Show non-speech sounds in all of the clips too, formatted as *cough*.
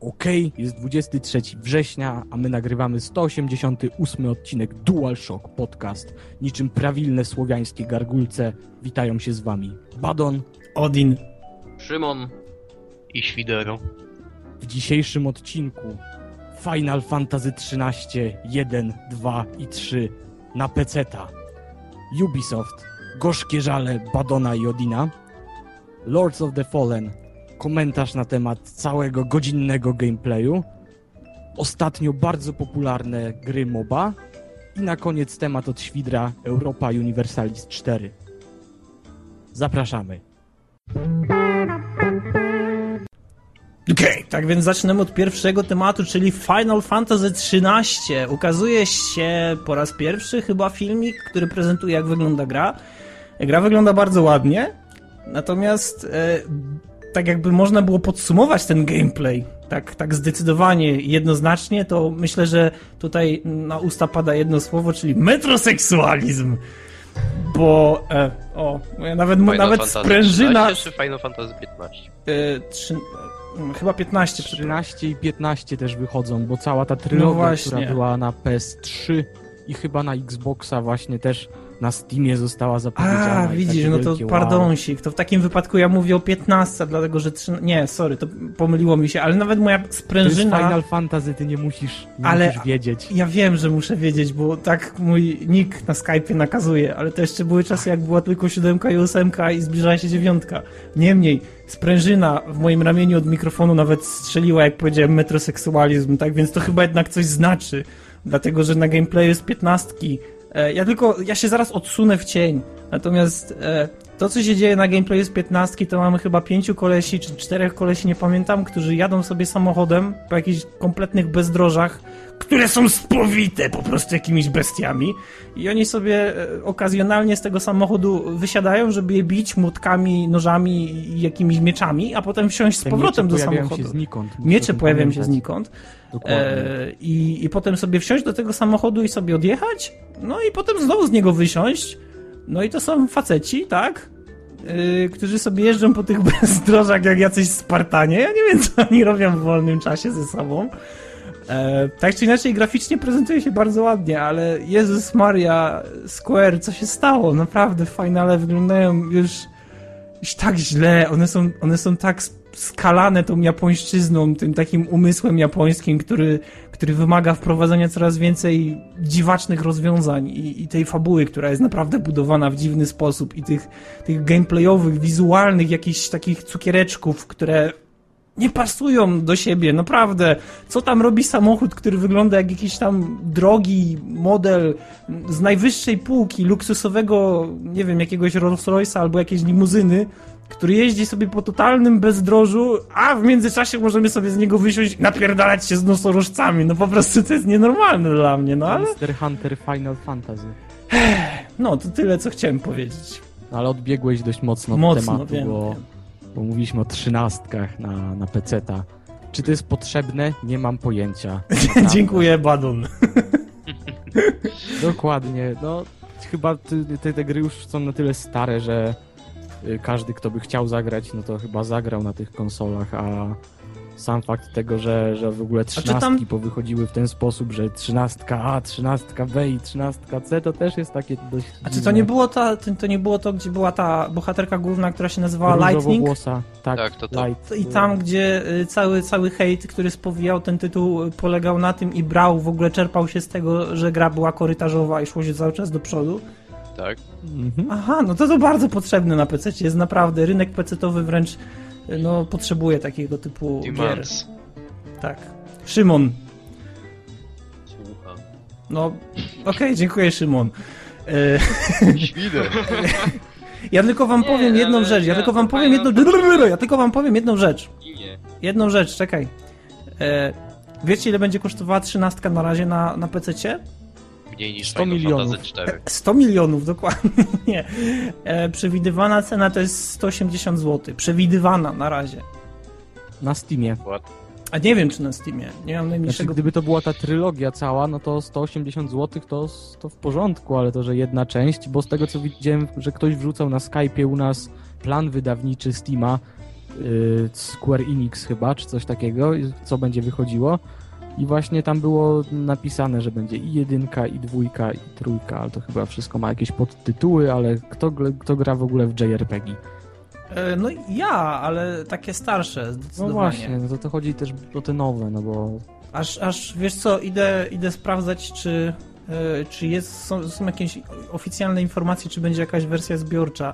Okej, jest 23 września, a my nagrywamy 188 odcinek DualShock Podcast. Niczym prawilne słowiańskie gargulce witają się z wami Badon. Odin. Szymon. i Świdero. W dzisiejszym odcinku Final Fantasy XIII 1, 2 i 3 na peceta. Ubisoft, gorzkie żale Badona i Odina. Lords of the Fallen, komentarz na temat całego godzinnego gameplayu. Ostatnio bardzo popularne gry MOBA. I na koniec temat od Świdra Europa Universalis 4. Zapraszamy. Okej, tak więc zaczynamy od pierwszego tematu, czyli Final Fantasy XIII. Ukazuje się po raz pierwszy chyba filmik, który prezentuje jak wygląda gra. Gra wygląda bardzo ładnie, natomiast e, tak jakby można było podsumować ten gameplay tak, tak zdecydowanie, jednoznacznie, to myślę, że tutaj na usta pada jedno słowo, czyli metroseksualizm. Bo, e, o, nawet, Final nawet Fantasy sprężyna... 13 czy Final Fantasy 15? E, trzy, e, chyba 15, przepraszam. 13 i 15 też wychodzą, bo cała ta trylogia, No która była na PS3 i chyba na Xboxa właśnie też na Steamie została zapowiedziana. A, widzisz, no to wow. pardonsik, to w takim wypadku ja mówię o 15, dlatego że nie, sorry, to pomyliło mi się, ale nawet moja sprężyna... To Final Fantasy, ty nie musisz, nie ale musisz wiedzieć. Ja wiem, że muszę wiedzieć, bo tak mój nick na Skype'ie nakazuje, ale to jeszcze były czasy, jak była tylko 7 i 8 i zbliżała się 9. Niemniej, sprężyna w moim ramieniu od mikrofonu nawet strzeliła, jak powiedziałem, metroseksualizm, tak, więc to chyba jednak coś znaczy, dlatego że na gameplayu jest 15 ja tylko, ja się zaraz odsunę w cień, natomiast e, to, co się dzieje na gameplayu z 15, to mamy chyba pięciu kolesi, czy czterech kolesi, nie pamiętam, którzy jadą sobie samochodem po jakichś kompletnych bezdrożach, które są spowite po prostu jakimiś bestiami i oni sobie e, okazjonalnie z tego samochodu wysiadają, żeby je bić młotkami, nożami i jakimiś mieczami, a potem wsiąść z Te powrotem do samochodu. się znikąd. Miecze pojawiają się znikąd. Dokładnie. E, i, I potem sobie wsiąść do tego samochodu i sobie odjechać, no i potem znowu z niego wysiąść. No i to są faceci, tak? Yy, którzy sobie jeżdżą po tych *laughs* bezdrożach jak jacyś Spartanie. Ja nie wiem, co oni robią w wolnym czasie ze sobą. E, tak czy inaczej, graficznie prezentuje się bardzo ładnie, ale Jezus Maria, Square, co się stało? Naprawdę, finale wyglądają już, już tak źle. One są, one są tak skalane tą japońszczyzną, tym takim umysłem japońskim, który, który wymaga wprowadzenia coraz więcej dziwacznych rozwiązań i, i tej fabuły, która jest naprawdę budowana w dziwny sposób i tych, tych gameplayowych, wizualnych jakichś takich cukiereczków, które nie pasują do siebie, naprawdę. Co tam robi samochód, który wygląda jak jakiś tam drogi model z najwyższej półki, luksusowego, nie wiem, jakiegoś Rolls Royce'a albo jakiejś limuzyny, który jeździ sobie po totalnym bezdrożu, a w międzyczasie możemy sobie z niego wysiąść i napierdalać się z nosorożcami. No po prostu to jest nienormalne dla mnie, no ale... Monster Hunter Final Fantasy. No, to tyle, co chciałem powiedzieć. No, ale odbiegłeś dość mocno od Mocno, tematu, wiem, bo, wiem. bo mówiliśmy o trzynastkach na, na PC-ta. Czy to jest potrzebne? Nie mam pojęcia. *laughs* Dziękuję, Badun. Dokładnie. No, chyba ty- te, te gry już są na tyle stare, że każdy, kto by chciał zagrać, no to chyba zagrał na tych konsolach, a sam fakt tego, że, że w ogóle trzynastki tam- powychodziły w ten sposób, że trzynastka A, trzynastka B i trzynastka C, to też jest takie dość A czy to nie było to, to nie było to, gdzie była ta bohaterka główna, która się nazywała Lightning? Tak, Tak, to to. Light. I tam, gdzie y, cały, cały hejt, który spowijał ten tytuł, y, polegał na tym i brał, w ogóle czerpał się z tego, że gra była korytarzowa i szło się cały czas do przodu. Tak. Mhm. Aha, no to to bardzo potrzebne na PC. Jest naprawdę, rynek PC-towy wręcz no, potrzebuje takiego typu gier. Demands. Tak. Szymon. Słucham. No, okej, dziękuję Szymon. Y, Świder. *laughs* Ja tylko wam Nie, powiem jedną rzecz, ja ja tylko wam powiem jedną... Ja tylko wam powiem jedną rzecz. Imię. Jedną rzecz, czekaj. E, wiecie, ile będzie kosztowała trzynastka na razie na, na PC-cie? Mniej niż 100 Final milionów. Fantasy 4. 100 milionów, dokładnie. *laughs* E, przewidywana cena to jest 180 zł. Przewidywana na razie. Na Steamie. A nie wiem, czy na Steamie. Nie mam Znaczy, najmniejszego... gdyby to była ta trylogia cała, no to 180 zł to, to w porządku, ale to, że jedna część, bo z tego co widziałem, że ktoś wrzucał na Skype'ie u nas plan wydawniczy Steama, y, Square Enix chyba, czy coś takiego, co będzie wychodziło. I właśnie tam było napisane, że będzie i jedynka, i dwójka, i trójka, ale to chyba wszystko ma jakieś podtytuły, ale kto, kto gra w ogóle w JRPG? E, No ja, ale takie starsze No zdecydowanie. właśnie, no to, to chodzi też o te nowe, no bo Aż, aż wiesz co, idę, idę sprawdzać, czy, e, czy jest, są, są jakieś oficjalne informacje, czy będzie jakaś wersja zbiorcza.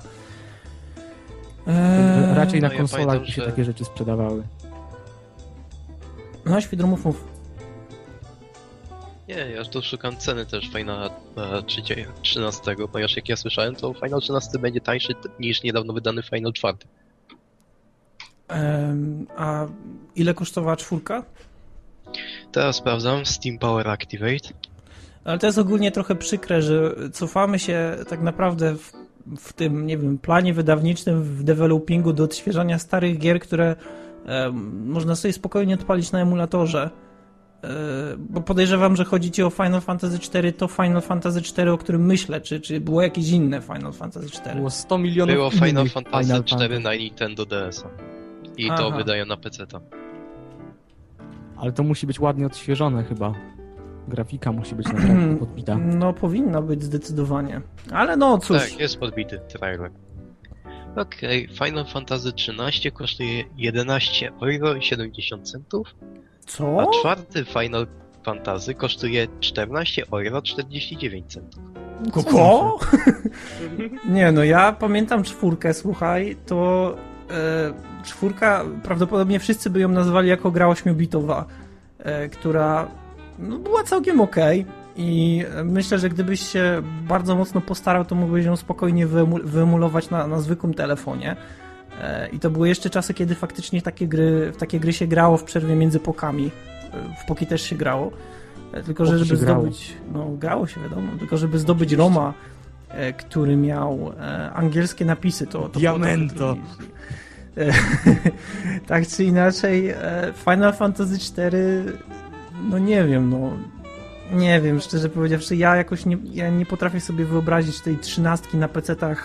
E, raczej na no ja konsolach pamiętam, by się że- takie rzeczy sprzedawały. No, świdromów mów. Nie, ja tu szukam ceny też Final e, 30 13, ponieważ jak ja słyszałem, to Final 13 będzie tańszy niż niedawno wydany Final 4. Em, a ile kosztowała czwórka? Teraz sprawdzam Steam Power Activate. Ale to jest ogólnie trochę przykre, że cofamy się tak naprawdę w, w tym, nie wiem, planie wydawniczym, w developingu do odświeżania starych gier, które em, można sobie spokojnie odpalić na emulatorze. E, bo podejrzewam, że chodzi ci o Final Fantasy IV, to Final Fantasy IV, o którym myślę, czy, czy było jakieś inne Final Fantasy IV? Było 100 milionów Było Final Fantasy Final 4 na Nintendo DS-a. I to Aha. wydają na PC-ta. Ale to musi być ładnie odświeżone chyba. Grafika musi być naprawdę *clears throat* podbita. No, powinna być zdecydowanie. Ale no, cóż. Tak, jest podbity trailer. Okej, Final Fantasy 13 kosztuje 11 euro i 70 centów, a Co? czwarty Final Fantasy kosztuje 14 euro 49 centów. Koko? Nie, no ja pamiętam czwórkę, słuchaj, to e, czwórka, prawdopodobnie wszyscy by ją nazwali jako gra ośmiobitowa, e, która no, była całkiem okej i myślę, że gdybyś się bardzo mocno postarał, to mógłbyś ją spokojnie wyemu- wyemulować na, na zwykłym telefonie. E, I to były jeszcze czasy, kiedy faktycznie takie gry, w takie gry się grało w przerwie między pokami. E, W poki też się grało. E, Tylko, że żeby się grało. zdobyć. No, grało się, wiadomo. Tylko, żeby zdobyć Roma, który miał angielskie napisy, to. to Diamento. *laughs* tak czy inaczej, Final Fantasy IV, no nie wiem, no. Nie wiem, szczerze powiedziawszy, ja jakoś nie, ja nie potrafię sobie wyobrazić tej trzynastki na PC-tach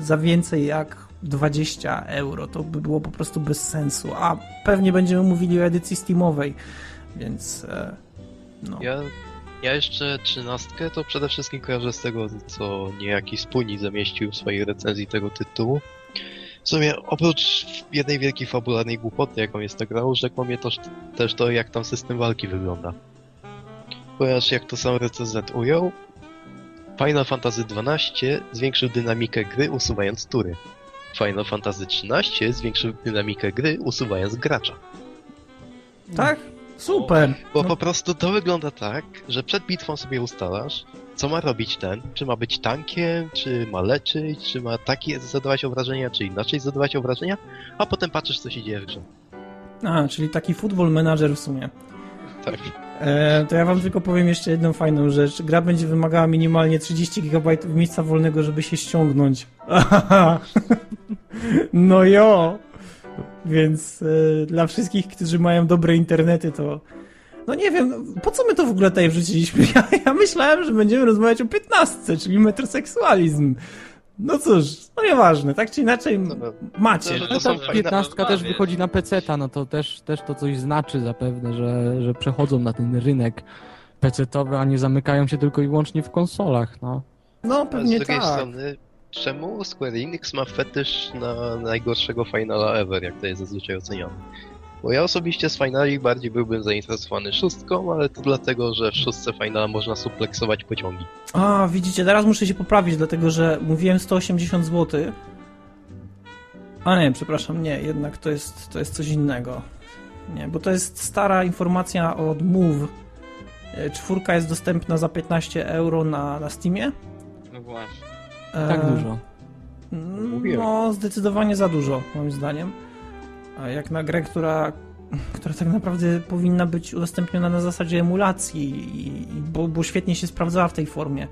e, za więcej jak 20 euro. To by było po prostu bez sensu. A pewnie będziemy mówili o edycji Steamowej, więc e, no. Ja, ja jeszcze 13 to przede wszystkim kojarzę z tego, co niejaki Spuni zamieścił w swojej recenzji tego tytułu. W sumie oprócz jednej wielkiej fabularnej głupoty, jaką jest ta gra, urzekło mnie też, też to, jak tam system walki wygląda. Ponieważ jak to sam recenzent ujął, Final Fantasy XII zwiększył dynamikę gry usuwając tury. Final Fantasy XIII zwiększył dynamikę gry usuwając gracza. Tak? Super. Bo No. po prostu to wygląda tak, że przed bitwą sobie ustalasz, co ma robić ten, czy ma być tankiem, czy ma leczyć, czy ma takie zadawać obrażenia, czy inaczej zadawać obrażenia, a potem patrzysz, co się dzieje w grze. A, czyli taki football manager w sumie. Tak. E, to ja wam tylko powiem jeszcze jedną fajną rzecz. Gra będzie wymagała minimalnie 30 GB miejsca wolnego, żeby się ściągnąć. *laughs* no jo! Więc e, dla wszystkich, którzy mają dobre internety, to no nie wiem, po co my to w ogóle tutaj wrzuciliśmy? *laughs* Ja, ja myślałem, że będziemy rozmawiać o 15, czyli metroseksualizm. No cóż, no nieważne, tak czy inaczej No, macie. To, No to są ta fajne 15 też wychodzi na PC, no to też, też to coś znaczy zapewne, że, że przechodzą na ten rynek PC-towy, a nie zamykają się tylko i wyłącznie w konsolach, no. No A z pewnie drugiej tak. strony, czemu Square Enix ma fetysz na najgorszego finala ever, jak to jest zazwyczaj oceniane? Bo ja osobiście z finali bardziej byłbym zainteresowany szóstką, ale to dlatego, że w szóstce finala można supleksować pociągi. A, widzicie, teraz muszę się poprawić, dlatego że mówiłem 180 zł. A nie, przepraszam, nie, jednak to jest, to jest coś innego. Nie, bo to jest stara informacja od Move. E, Czwórka jest dostępna za 15 euro na, na Steamie. No właśnie. Tak E, dużo. Mówiłem. No, zdecydowanie za dużo, moim zdaniem. A jak na grę, która, która tak naprawdę powinna być udostępniona na zasadzie emulacji, i, i- bo, bo świetnie się sprawdzała w tej formie.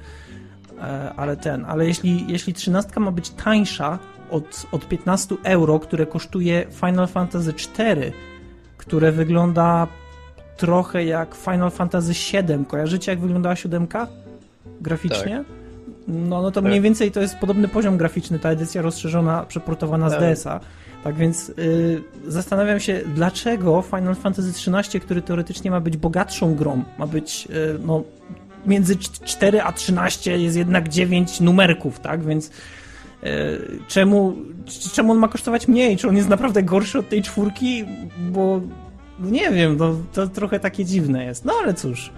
E, Ale ten, ale jeśli, jeśli 13 ma być tańsza od, od 15 euro, które kosztuje Final Fantasy IV, które wygląda trochę jak Final Fantasy VII. Kojarzycie, jak wyglądała siódemka? Graficznie? No, no to Tak. mniej więcej to jest podobny poziom graficzny, ta edycja rozszerzona, przeportowana z Tak. DS-a. Tak więc y, zastanawiam się, dlaczego Final Fantasy XIII, który teoretycznie ma być bogatszą grą, ma być y, no, między cz- 4 a 13 jest jednak 9 numerków, tak? Więc y, czemu, czemu on ma kosztować mniej? Czy on jest naprawdę gorszy od tej czwórki? Bo no nie wiem, no, to trochę takie dziwne jest. No ale cóż.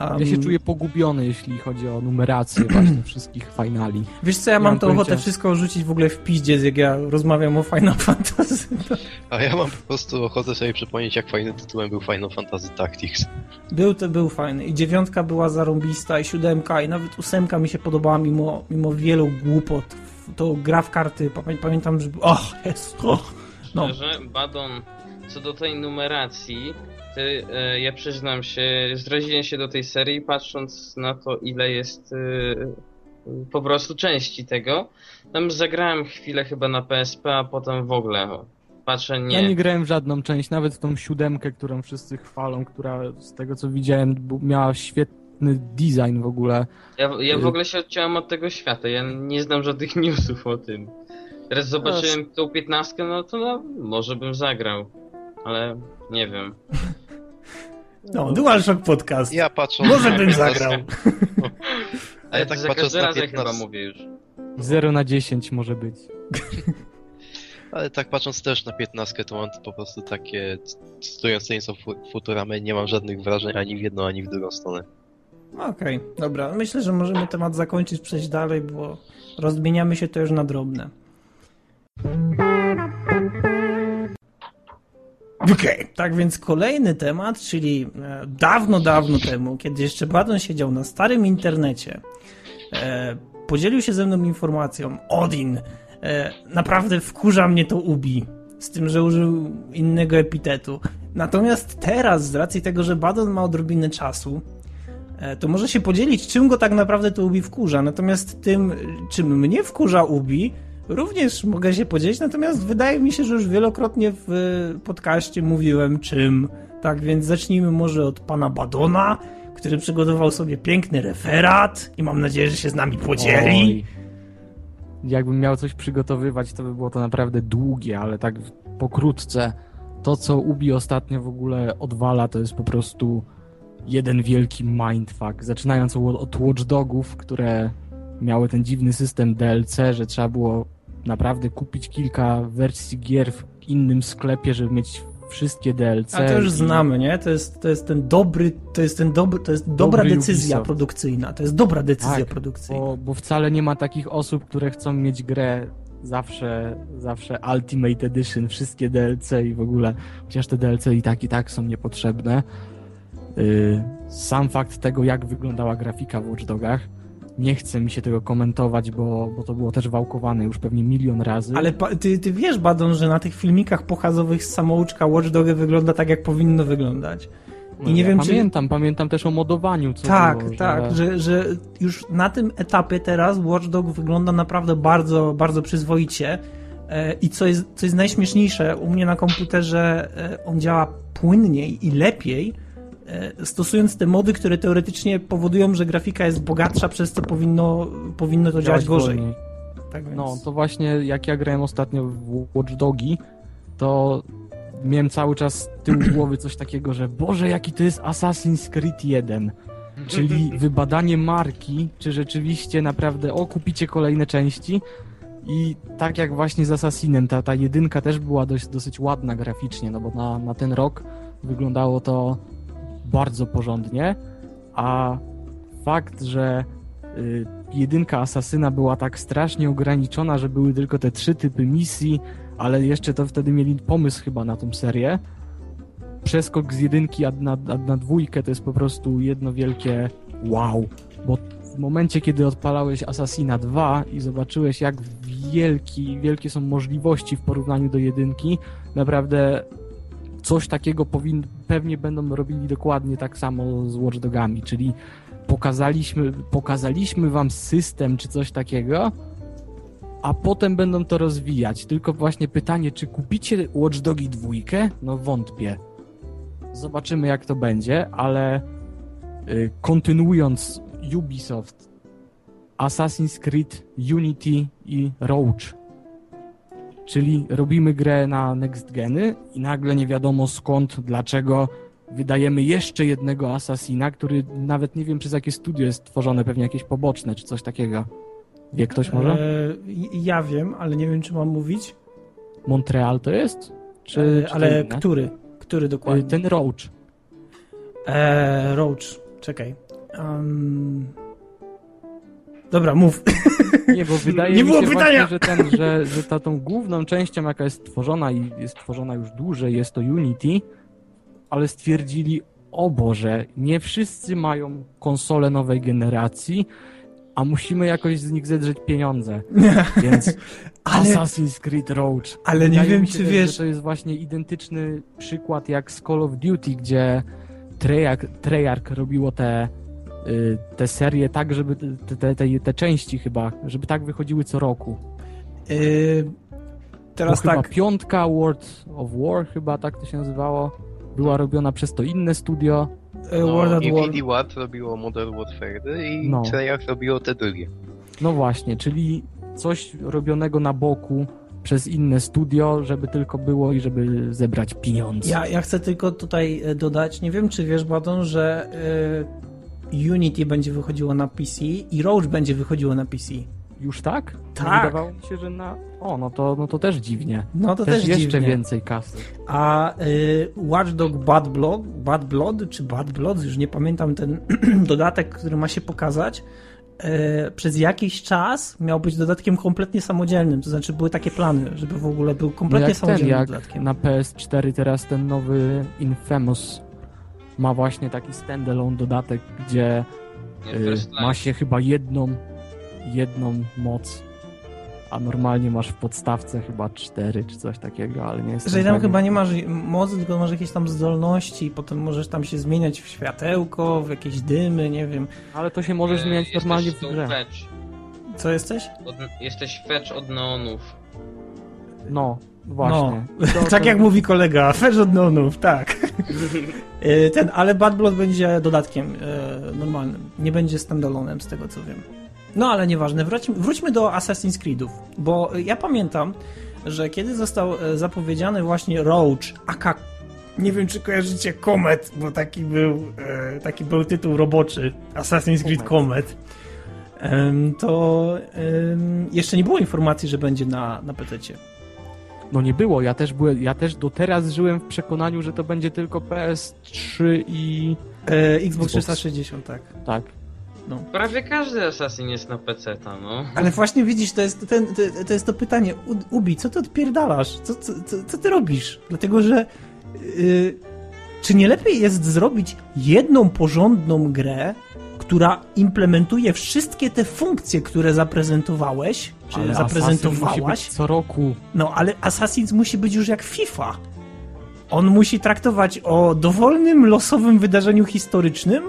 Ja się Um, czuję pogubiony, jeśli chodzi o numerację *clears throat* właśnie wszystkich finali. Wiesz co, ja mam mam to ochotę wszystko rzucić w ogóle w piździe, jak ja rozmawiam o Final *laughs* Fantasy. A ja mam po prostu ochotę sobie przypomnieć, jak fajnym tytułem był Final Fantasy Tactics. Był to był fajny. I dziewiątka była zarąbista, i siódemka, i nawet ósemka mi się podobała mimo, mimo wielu głupot. To gra w karty, pamię, pamiętam, że... Och, jest, och. No, Szczerze, Badon, co do tej numeracji, ty, e, ja przyznam się, zraziłem się do tej serii, patrząc na to, ile jest e, po prostu części tego. Tam zagrałem chwilę chyba na PSP, a potem w ogóle patrzę, nie. Ja nie grałem w żadną część, nawet tą siódemkę, którą wszyscy chwalą, która z tego co widziałem miała świetny design w ogóle. Ja, ja w ogóle się odciąłem od tego świata, ja nie znam żadnych *laughs* newsów o tym. Teraz zobaczyłem tą 15, no to no, może bym zagrał, ale nie wiem. *laughs* no DualShock Podcast. Ja patrząc Może bym 15 *laughs* zagrał. A ja tak za patrząc każdym na razem chyba 15 mówię już. 0 na 10 może być. *laughs* Ale tak patrząc też na 15, to mam po prostu takie, of Fu- Futuramy, nie mam żadnych wrażeń ani w jedną, ani w drugą stronę. Okej, dobra. Myślę, że możemy temat zakończyć, przejść dalej, bo rozmieniamy się to już na drobne. Okej, tak więc kolejny temat, czyli e, dawno, dawno temu, kiedy jeszcze Badon siedział na starym internecie, e, podzielił się ze mną informacją, Odin, e, naprawdę wkurza mnie to Ubi, z tym, że użył innego epitetu. Natomiast teraz, z racji tego, że Badon ma odrobinę czasu, e, to może się podzielić, czym go tak naprawdę to Ubi wkurza. Natomiast tym, czym mnie wkurza Ubi, również mogę się podzielić. Natomiast wydaje mi się, że już wielokrotnie w e, podcaście mówiłem czym. Tak więc zacznijmy może od pana Badona, który przygotował sobie piękny referat i mam nadzieję, że się z nami podzieli. Oj. Jakbym miał coś przygotowywać, to by było to naprawdę długie, ale tak pokrótce. To, co Ubi ostatnio w ogóle odwala, to jest po prostu jeden wielki mindfuck. Zaczynając od, od Watch Dogów, które miały ten dziwny system DLC, że trzeba było naprawdę kupić kilka wersji gier w innym sklepie, żeby mieć wszystkie DLC. A to już znamy, nie? To jest, to jest ten dobry, to jest ten dobry, to jest dobra Dobry decyzja Ubisoft. produkcyjna. To jest dobra decyzja Tak, produkcyjna. Bo, bo wcale nie ma takich osób, które chcą mieć grę zawsze, zawsze Ultimate Edition, wszystkie DLC i w ogóle, chociaż te DLC i tak i tak są niepotrzebne. Yy, sam fakt tego, jak wyglądała grafika w Watch Dogach, nie chcę mi się tego komentować, bo, bo to było też wałkowane już pewnie milion razy. Ale ty, ty wiesz, Badon, że na tych filmikach pokazowych z samouczka Watch Doga wygląda tak, jak powinno wyglądać. No, i nie ja wiem, czy- pamiętam, pamiętam też o modowaniu, co tak, było, tak, że... że, że już na tym etapie teraz Watch Dog wygląda naprawdę bardzo, bardzo przyzwoicie. E, I co jest, co jest najśmieszniejsze, u mnie na komputerze e, on działa płynniej i lepiej, stosując te mody, które teoretycznie powodują, że grafika jest bogatsza, przez co powinno, powinno to działać gorzej. Tak więc... No, to właśnie jak ja grałem ostatnio w Watch Dogi, to miałem cały czas z tyłu *clears throat* głowy coś takiego, że Boże, jaki to jest Assassin's Creed 1. Czyli wybadanie marki, czy rzeczywiście naprawdę, o, kupicie kolejne części. I tak jak właśnie z Assassinem, ta, ta jedynka też była dość, dosyć ładna graficznie, no bo na, na ten rok wyglądało to bardzo porządnie, a fakt, że y, jedynka Asasyna była tak strasznie ograniczona, że były tylko te trzy typy misji, ale jeszcze to wtedy mieli pomysł chyba na tą serię. Przeskok z jedynki na, na dwójkę to jest po prostu jedno wielkie wow, bo w momencie, kiedy odpalałeś Assassina 2 i zobaczyłeś, jak wielki, wielkie są możliwości w porównaniu do jedynki, naprawdę coś takiego powin, pewnie będą robili dokładnie tak samo z Watch Dogami, czyli pokazaliśmy, pokazaliśmy wam system czy coś takiego, a potem będą to rozwijać. Tylko właśnie pytanie, czy kupicie Watch Dogi dwójkę? No wątpię. Zobaczymy jak to będzie, ale y, kontynuując Ubisoft, Assassin's Creed Unity i Roach. Czyli robimy grę na next geny i nagle nie wiadomo skąd, dlaczego wydajemy jeszcze jednego Assassina, który nawet nie wiem przez jakie studio jest tworzone, pewnie jakieś poboczne czy coś takiego. Wie ktoś może? E, ja wiem, ale nie wiem, czy mam mówić. Montreal to jest? Czy, E, czy ale który? Który dokładnie? Y, Ten Roach. E, Roach, czekaj. Um... Dobra, mów. *laughs* Nie, bo wydaje Nie mi było się pytania! właśnie, że, ten, że, że ta, tą główną częścią, jaka jest tworzona i jest tworzona już dłużej, jest to Unity, ale stwierdzili, o Boże, nie wszyscy mają konsole nowej generacji, a musimy jakoś z nich zedrzeć pieniądze. *laughs* Więc Ale, Assassin's Creed Roach. ale nie wiem, czy też, wiesz... Że to jest właśnie identyczny przykład jak z Call of Duty, gdzie Treyarch, Treyarch robiło te, te serie tak, żeby te, te, te, te części chyba, żeby tak wychodziły co roku. Y, teraz Bo tak, chyba piątka World of War, chyba tak to się nazywało, była robiona przez to inne studio. y, No, World at War. Infinity Ward robiło Modern Warfare i No. Treyarch robiło te drugie. No właśnie, czyli coś robionego na boku przez inne studio, żeby tylko było i żeby zebrać pieniądze. Ja, ja chcę tylko tutaj e, dodać, nie wiem czy wiesz, Badon, że y, Unity będzie wychodziło na PC i Roach będzie wychodziło na PC. Już tak? Tak. Wydawało mi się, że na... O, no to, no to też dziwnie. No to też, też, jeszcze dziwnie. więcej kasy. A y, Watchdog Bad Blood, Bad Blood czy Bad Blood, już nie pamiętam ten *clears throat* dodatek, który ma się pokazać, y, przez jakiś czas miał być dodatkiem kompletnie samodzielnym. To znaczy były takie plany, żeby w ogóle był kompletnie jak ten, samodzielnym jak dodatkiem. na PS4 teraz ten nowy Infamous ma właśnie taki standalone dodatek, gdzie Nie, y, ma się chyba jedną, jedną moc, a normalnie masz w podstawce chyba cztery czy coś takiego, ale nie jest. Że tam chyba nie masz mocy, tylko masz jakieś tam zdolności, potem możesz tam się zmieniać w światełko, w jakieś dymy, nie wiem. Ale to się możesz Y, zmieniać normalnie w grze. Fetch. Co jesteś? Od, jesteś fetch od neonów. No, właśnie. No, To- *laughs* tak to- jak mówi kolega, Fetch od Nonów, tak. Y, *laughs* Ten, ale Bad Blood będzie dodatkiem e, normalnym. Nie będzie standalonem, z tego co wiem. No ale nieważne, wróćmy, wróćmy do Assassin's Creedów, bo ja pamiętam, że kiedy został e, zapowiedziany właśnie Roach, aka nie wiem czy kojarzycie Comet, bo taki był, e, taki był tytuł roboczy Assassin's Creed Comet. To jeszcze nie było informacji, że będzie na, na PC. No nie było, ja też byłem, ja też do teraz żyłem w przekonaniu, że to będzie tylko PS3 i E, Xbox Xbox. 360, tak. tak. Prawie każdy Assassin jest na PC, no. Ale właśnie widzisz, to jest, ten, to, to jest to pytanie, U- Ubi, co ty odpierdalasz? Co, co, co, co ty robisz? Dlatego, że yy, czy nie lepiej jest zrobić jedną porządną grę, która implementuje wszystkie te funkcje, które zaprezentowałeś, czy Ale musi zaprezentowałaś? być co roku. No, ale Assassin's musi być już jak FIFA. On musi traktować o dowolnym, losowym wydarzeniu historycznym,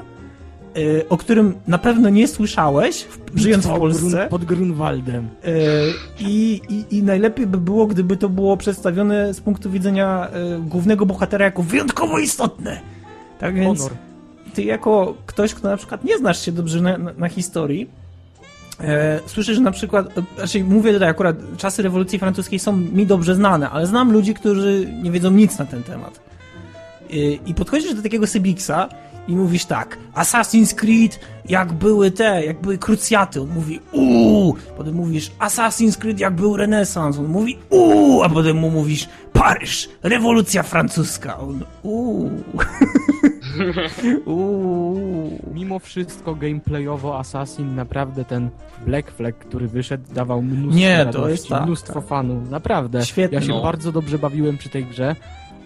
yy, o którym na pewno nie słyszałeś, w, żyjąc w Polsce. Grun- Pod Grunwaldem. E, I, i, I najlepiej by było, gdyby to było przedstawione z punktu widzenia e, głównego bohatera jako wyjątkowo istotne. Tak więc Honor. ty jako ktoś, kto na przykład nie znasz się dobrze na, na, na historii, e, słyszysz na przykład, znaczy mówię tutaj akurat, czasy rewolucji francuskiej są mi dobrze znane, ale znam ludzi, którzy nie wiedzą nic na ten temat. E, I podchodzisz do takiego Sybixa i mówisz tak, Assassin's Creed, jak były te, jak były krucjaty, on mówi uuu, potem mówisz Assassin's Creed, jak był renesans, on mówi uuu, a potem mu mówisz Paryż, rewolucja francuska, on uuu. *laughs* *laughs* Mimo wszystko gameplayowo Assassin naprawdę ten Black Flag, który wyszedł, dawał mnóstwo Nie, to jest tak, mnóstwo tak. fanu. Naprawdę. Świetnie. Ja się No. bardzo dobrze bawiłem przy tej grze,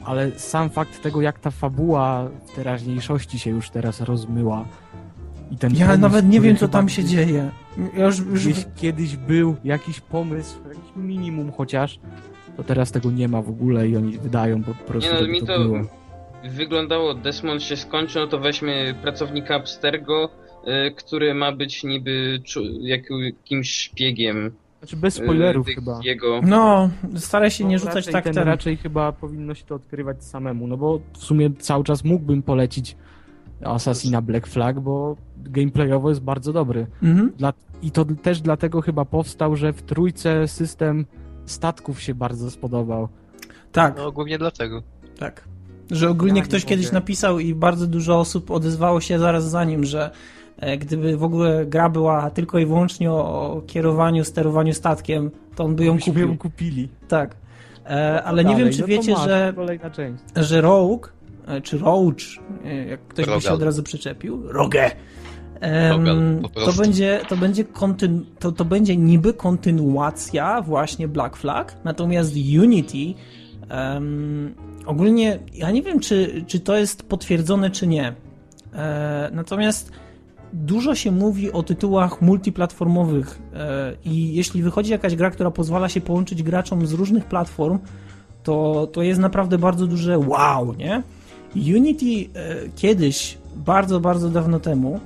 ale sam fakt tego, jak ta fabuła w teraźniejszości się już teraz rozmyła. I ten Ja pomysł, nawet nie wiem, co tam się dzieje. Ja już, już Gdzieś kiedyś był jakiś pomysł, jakiś minimum chociaż, to teraz tego nie ma w ogóle i oni wydają po prostu, Nie no, mi to, to było. Wyglądało, Desmond się skończył, no to weźmy pracownika Abstergo, y, który ma być niby jakimś szpiegiem. Znaczy bez spoilerów tych chyba. Jego. No, staraj się nie No, rzucać raczej tak ten, ten... Raczej chyba powinno się to odkrywać samemu, no bo w sumie cały czas mógłbym polecić Assassina Black Flag, bo gameplayowo jest bardzo dobry. Mhm. Dla, I to też dlatego chyba powstał, że w trójce system statków się bardzo spodobał. Tak, No głównie dlatego. tak. Że ogólnie Ja ktoś kiedyś mogę. napisał i bardzo dużo osób odezwało się zaraz za nim, że e, gdyby w ogóle gra była tylko i wyłącznie o kierowaniu, sterowaniu statkiem, to on by ją kupił. ją kupili. Tak. E, No ale nie wiem, czy no wiecie, masz, że że Rogue, e, czy Roach, e, jak ktoś by się Rogal. od razu przyczepił, Rogal, po to będzie, to, będzie kontyn- to, to będzie niby kontynuacja właśnie Black Flag, natomiast Unity em, ogólnie, ja nie wiem, czy, czy to jest potwierdzone, czy nie. E, natomiast dużo się mówi o tytułach multiplatformowych e, i jeśli wychodzi jakaś gra, która pozwala się połączyć graczom z różnych platform, to, to jest naprawdę bardzo duże wow, nie? Unity e, kiedyś, bardzo, bardzo dawno temu,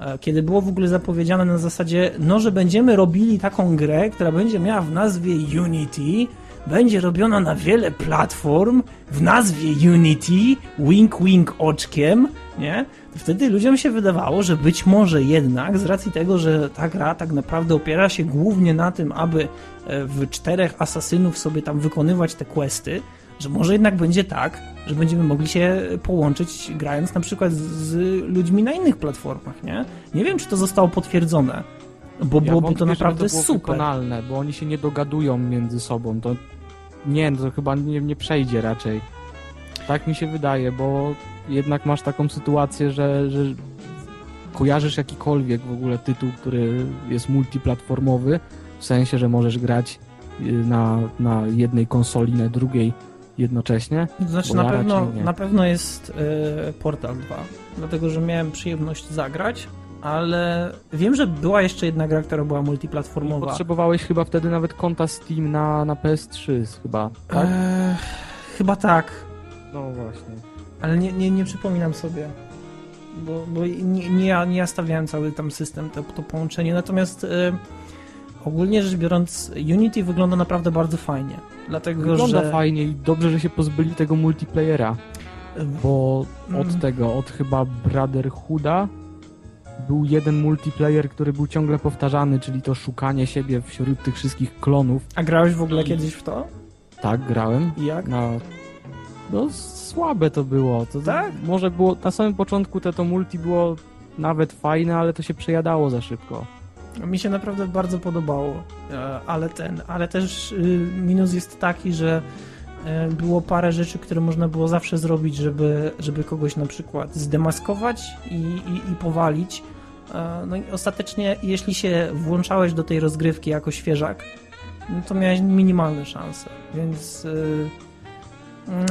e, kiedy było w ogóle zapowiedziane na zasadzie, no, że będziemy robili taką grę, która będzie miała w nazwie Unity, będzie robiona na wiele platform, w nazwie Unity, wink wink oczkiem, nie? To wtedy ludziom się wydawało, że być może jednak, z racji tego, że ta gra tak naprawdę opiera się głównie na tym, aby e, w czterech asasynów sobie tam wykonywać te questy, że może jednak będzie tak, że będziemy mogli się połączyć grając na przykład z- z ludźmi na innych platformach, nie? Nie wiem, czy to zostało potwierdzone, bo Ja byłoby to naprawdę to było super. wykonalne, bo oni się nie dogadują między sobą. To nie, no to chyba nie, nie przejdzie raczej. Tak mi się wydaje, bo jednak masz taką sytuację, że, że kojarzysz jakikolwiek w ogóle tytuł, który jest multiplatformowy, w sensie, że możesz grać y, na, na jednej konsoli, na drugiej jednocześnie. Znaczy na pewno, na pewno jest e, Portal 2, dlatego że miałem przyjemność zagrać, ale wiem, że była jeszcze jedna gra, która była multiplatformowa. Potrzebowałeś chyba wtedy nawet konta Steam na, na PS3 chyba, tak? E, chyba tak, No właśnie. ale nie, nie, nie przypominam sobie. Bo, bo nie, nie, ja, nie ja stawiałem cały tam system, to, to połączenie. Natomiast e, ogólnie rzecz biorąc, Unity wygląda naprawdę bardzo fajnie. Dlatego, Wygląda że. fajnie i dobrze, że się pozbyli tego multiplayera, bo Mm. od tego, od chyba Brotherhooda był jeden multiplayer, który był ciągle powtarzany, czyli to szukanie siebie wśród tych wszystkich klonów. A grałeś w ogóle kiedyś w to? Tak, grałem. I jak? Na... No słabe to było. To, Tak? Może było, na samym początku to, to multi było nawet fajne, ale to się przejadało za szybko. Mi się naprawdę bardzo podobało, e, ale ten, ale też y, minus jest taki, że było parę rzeczy, które można było zawsze zrobić, żeby, żeby kogoś na przykład zdemaskować i, i, i powalić. E, No i ostatecznie, jeśli się włączałeś do tej rozgrywki jako świeżak, no to miałeś minimalne szanse, więc y,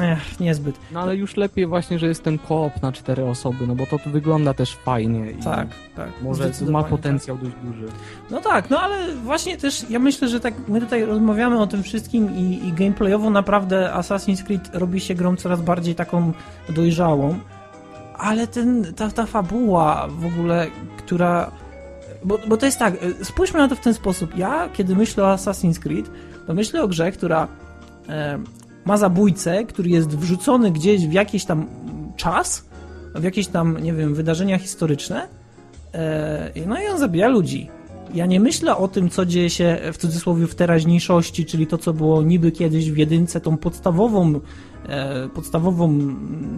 ech, niezbyt. No ale już lepiej właśnie, że jest ten koop na cztery osoby, no bo to tu wygląda też fajnie. I Tak, tak. Może ma zdecydowanie tak. potencjał dość duży. No tak, no ale właśnie też ja myślę, że tak my tutaj rozmawiamy o tym wszystkim i, i gameplayowo naprawdę Assassin's Creed robi się grą coraz bardziej taką dojrzałą, ale ten, ta, ta fabuła w ogóle, która... Bo, bo to jest tak, e, spójrzmy na to w ten sposób. Ja, kiedy myślę o Assassin's Creed, to myślę o grze, która e, ma zabójcę, który jest wrzucony gdzieś w jakiś tam czas, w jakieś tam, nie wiem, wydarzenia historyczne, e, no i on zabija ludzi. Ja nie myślę o tym, co dzieje się w cudzysłowie w teraźniejszości, czyli to, co było niby kiedyś w jedynce, tą podstawową, e, podstawową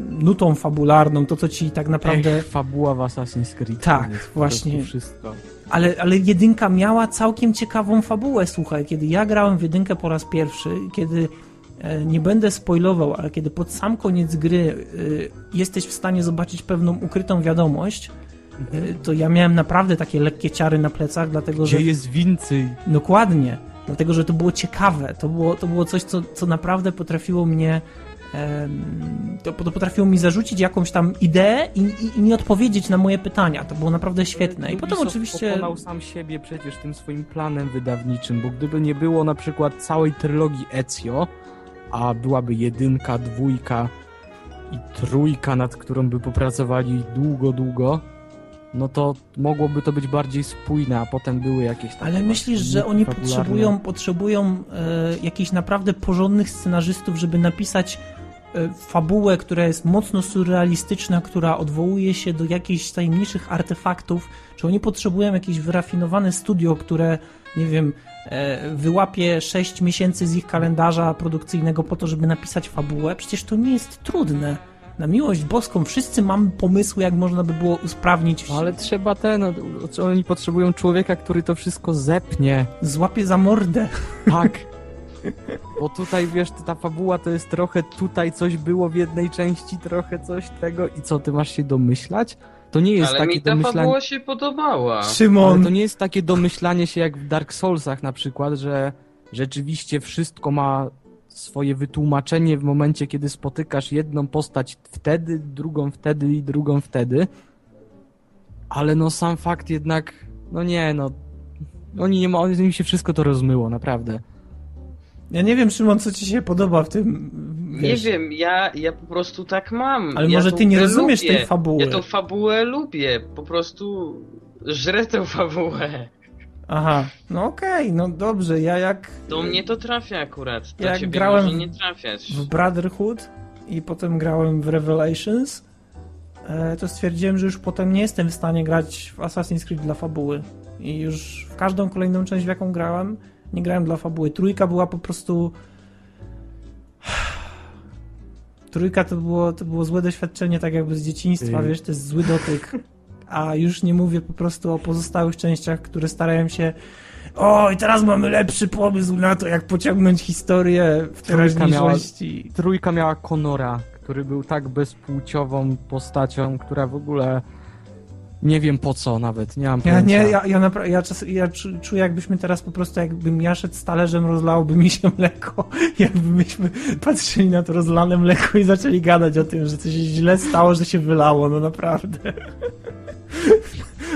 nutą fabularną, to, co ci tak naprawdę... Ech, fabuła w Assassin's Creed. Tak, właśnie. Wszystko. Ale, ale jedynka miała całkiem ciekawą fabułę, słuchaj. Kiedy ja grałem w jedynkę po raz pierwszy, kiedy nie będę spoilował, ale kiedy pod sam koniec gry e, jesteś w stanie zobaczyć pewną ukrytą wiadomość, e, to ja miałem naprawdę takie lekkie ciary na plecach, dlatego że Gdzie jest Wincy? Dokładnie, dlatego że to było ciekawe. To było, to było coś, co, co naprawdę potrafiło mnie. To, to potrafiło mi zarzucić jakąś tam ideę i, i, i nie odpowiedzieć na moje pytania. To było naprawdę świetne. I potem oczywiście. pokonał sam siebie przecież tym swoim planem wydawniczym, bo gdyby nie było na przykład całej trylogii Ezio, a byłaby jedynka, dwójka i trójka, nad którą by popracowali długo, długo, no to mogłoby to być bardziej spójne, a potem były jakieś tam... Ale myślisz, że oni potrzebują, potrzebują e, jakichś naprawdę porządnych scenarzystów, żeby napisać e, fabułę, która jest mocno surrealistyczna, która odwołuje się do jakichś tajemniczych artefaktów, czy oni potrzebują jakieś wyrafinowane studio, które, nie wiem, wyłapie 6 miesięcy z ich kalendarza produkcyjnego po to, żeby napisać fabułę? Przecież to nie jest trudne. Na miłość boską, wszyscy mamy pomysły, jak można by było usprawnić. No, ale trzeba ten, oni potrzebują człowieka, który to wszystko zepnie. Złapie za mordę. Tak. *laughs* Bo tutaj, wiesz, ta fabuła to jest trochę tutaj coś było w jednej części, trochę coś tego i co, ty masz się domyślać? To nie jest Ale takie mi ta domyślanie... fabuła się podobała. Ale Szymon, to nie jest takie domyślanie się jak w Dark Soulsach na przykład, że rzeczywiście wszystko ma swoje wytłumaczenie w momencie, kiedy spotykasz jedną postać wtedy, drugą wtedy i drugą wtedy. Ale no sam fakt jednak, no nie, no oni nie ma, oni się wszystko to rozmyło, naprawdę. Ja nie wiem, Szymon, co ci się podoba w tym. Nie wiesz. wiem, ja, ja po prostu tak mam. Ale ja może ty nie rozumiesz lubię. tej fabuły. Ja tą fabułę lubię, po prostu żrę tę fabułę. Aha, no okej, no dobrze. Ja jak Do mnie to trafia akurat, do Jak grałem może w- nie trafiać. w Brotherhood i potem grałem w Revelations, e, to stwierdziłem, że już potem nie jestem w stanie grać w Assassin's Creed dla fabuły. I już w każdą kolejną część, w jaką grałem, nie grałem dla fabuły. Trójka była po prostu. Trójka to było, to było złe doświadczenie, tak jakby z dzieciństwa, Ty. wiesz, to jest zły dotyk. A już nie mówię po prostu o pozostałych częściach, które starają się. O, i teraz mamy lepszy pomysł na to, jak pociągnąć historię w Trójka miała- teraźniejszości. Trójka miała Conora, który był tak bezpłciową postacią, która w ogóle nie wiem po co nawet, nie mam Ja pojęcia. nie, ja, ja, napra- ja, czas, ja czu- czuję, jakbyśmy teraz po prostu, jakbym ja szedł z talerzem, rozlałoby mi się mleko, *laughs* jakbyśmy patrzyli na to rozlane mleko i zaczęli gadać o tym, że coś się źle stało, że się wylało, no naprawdę.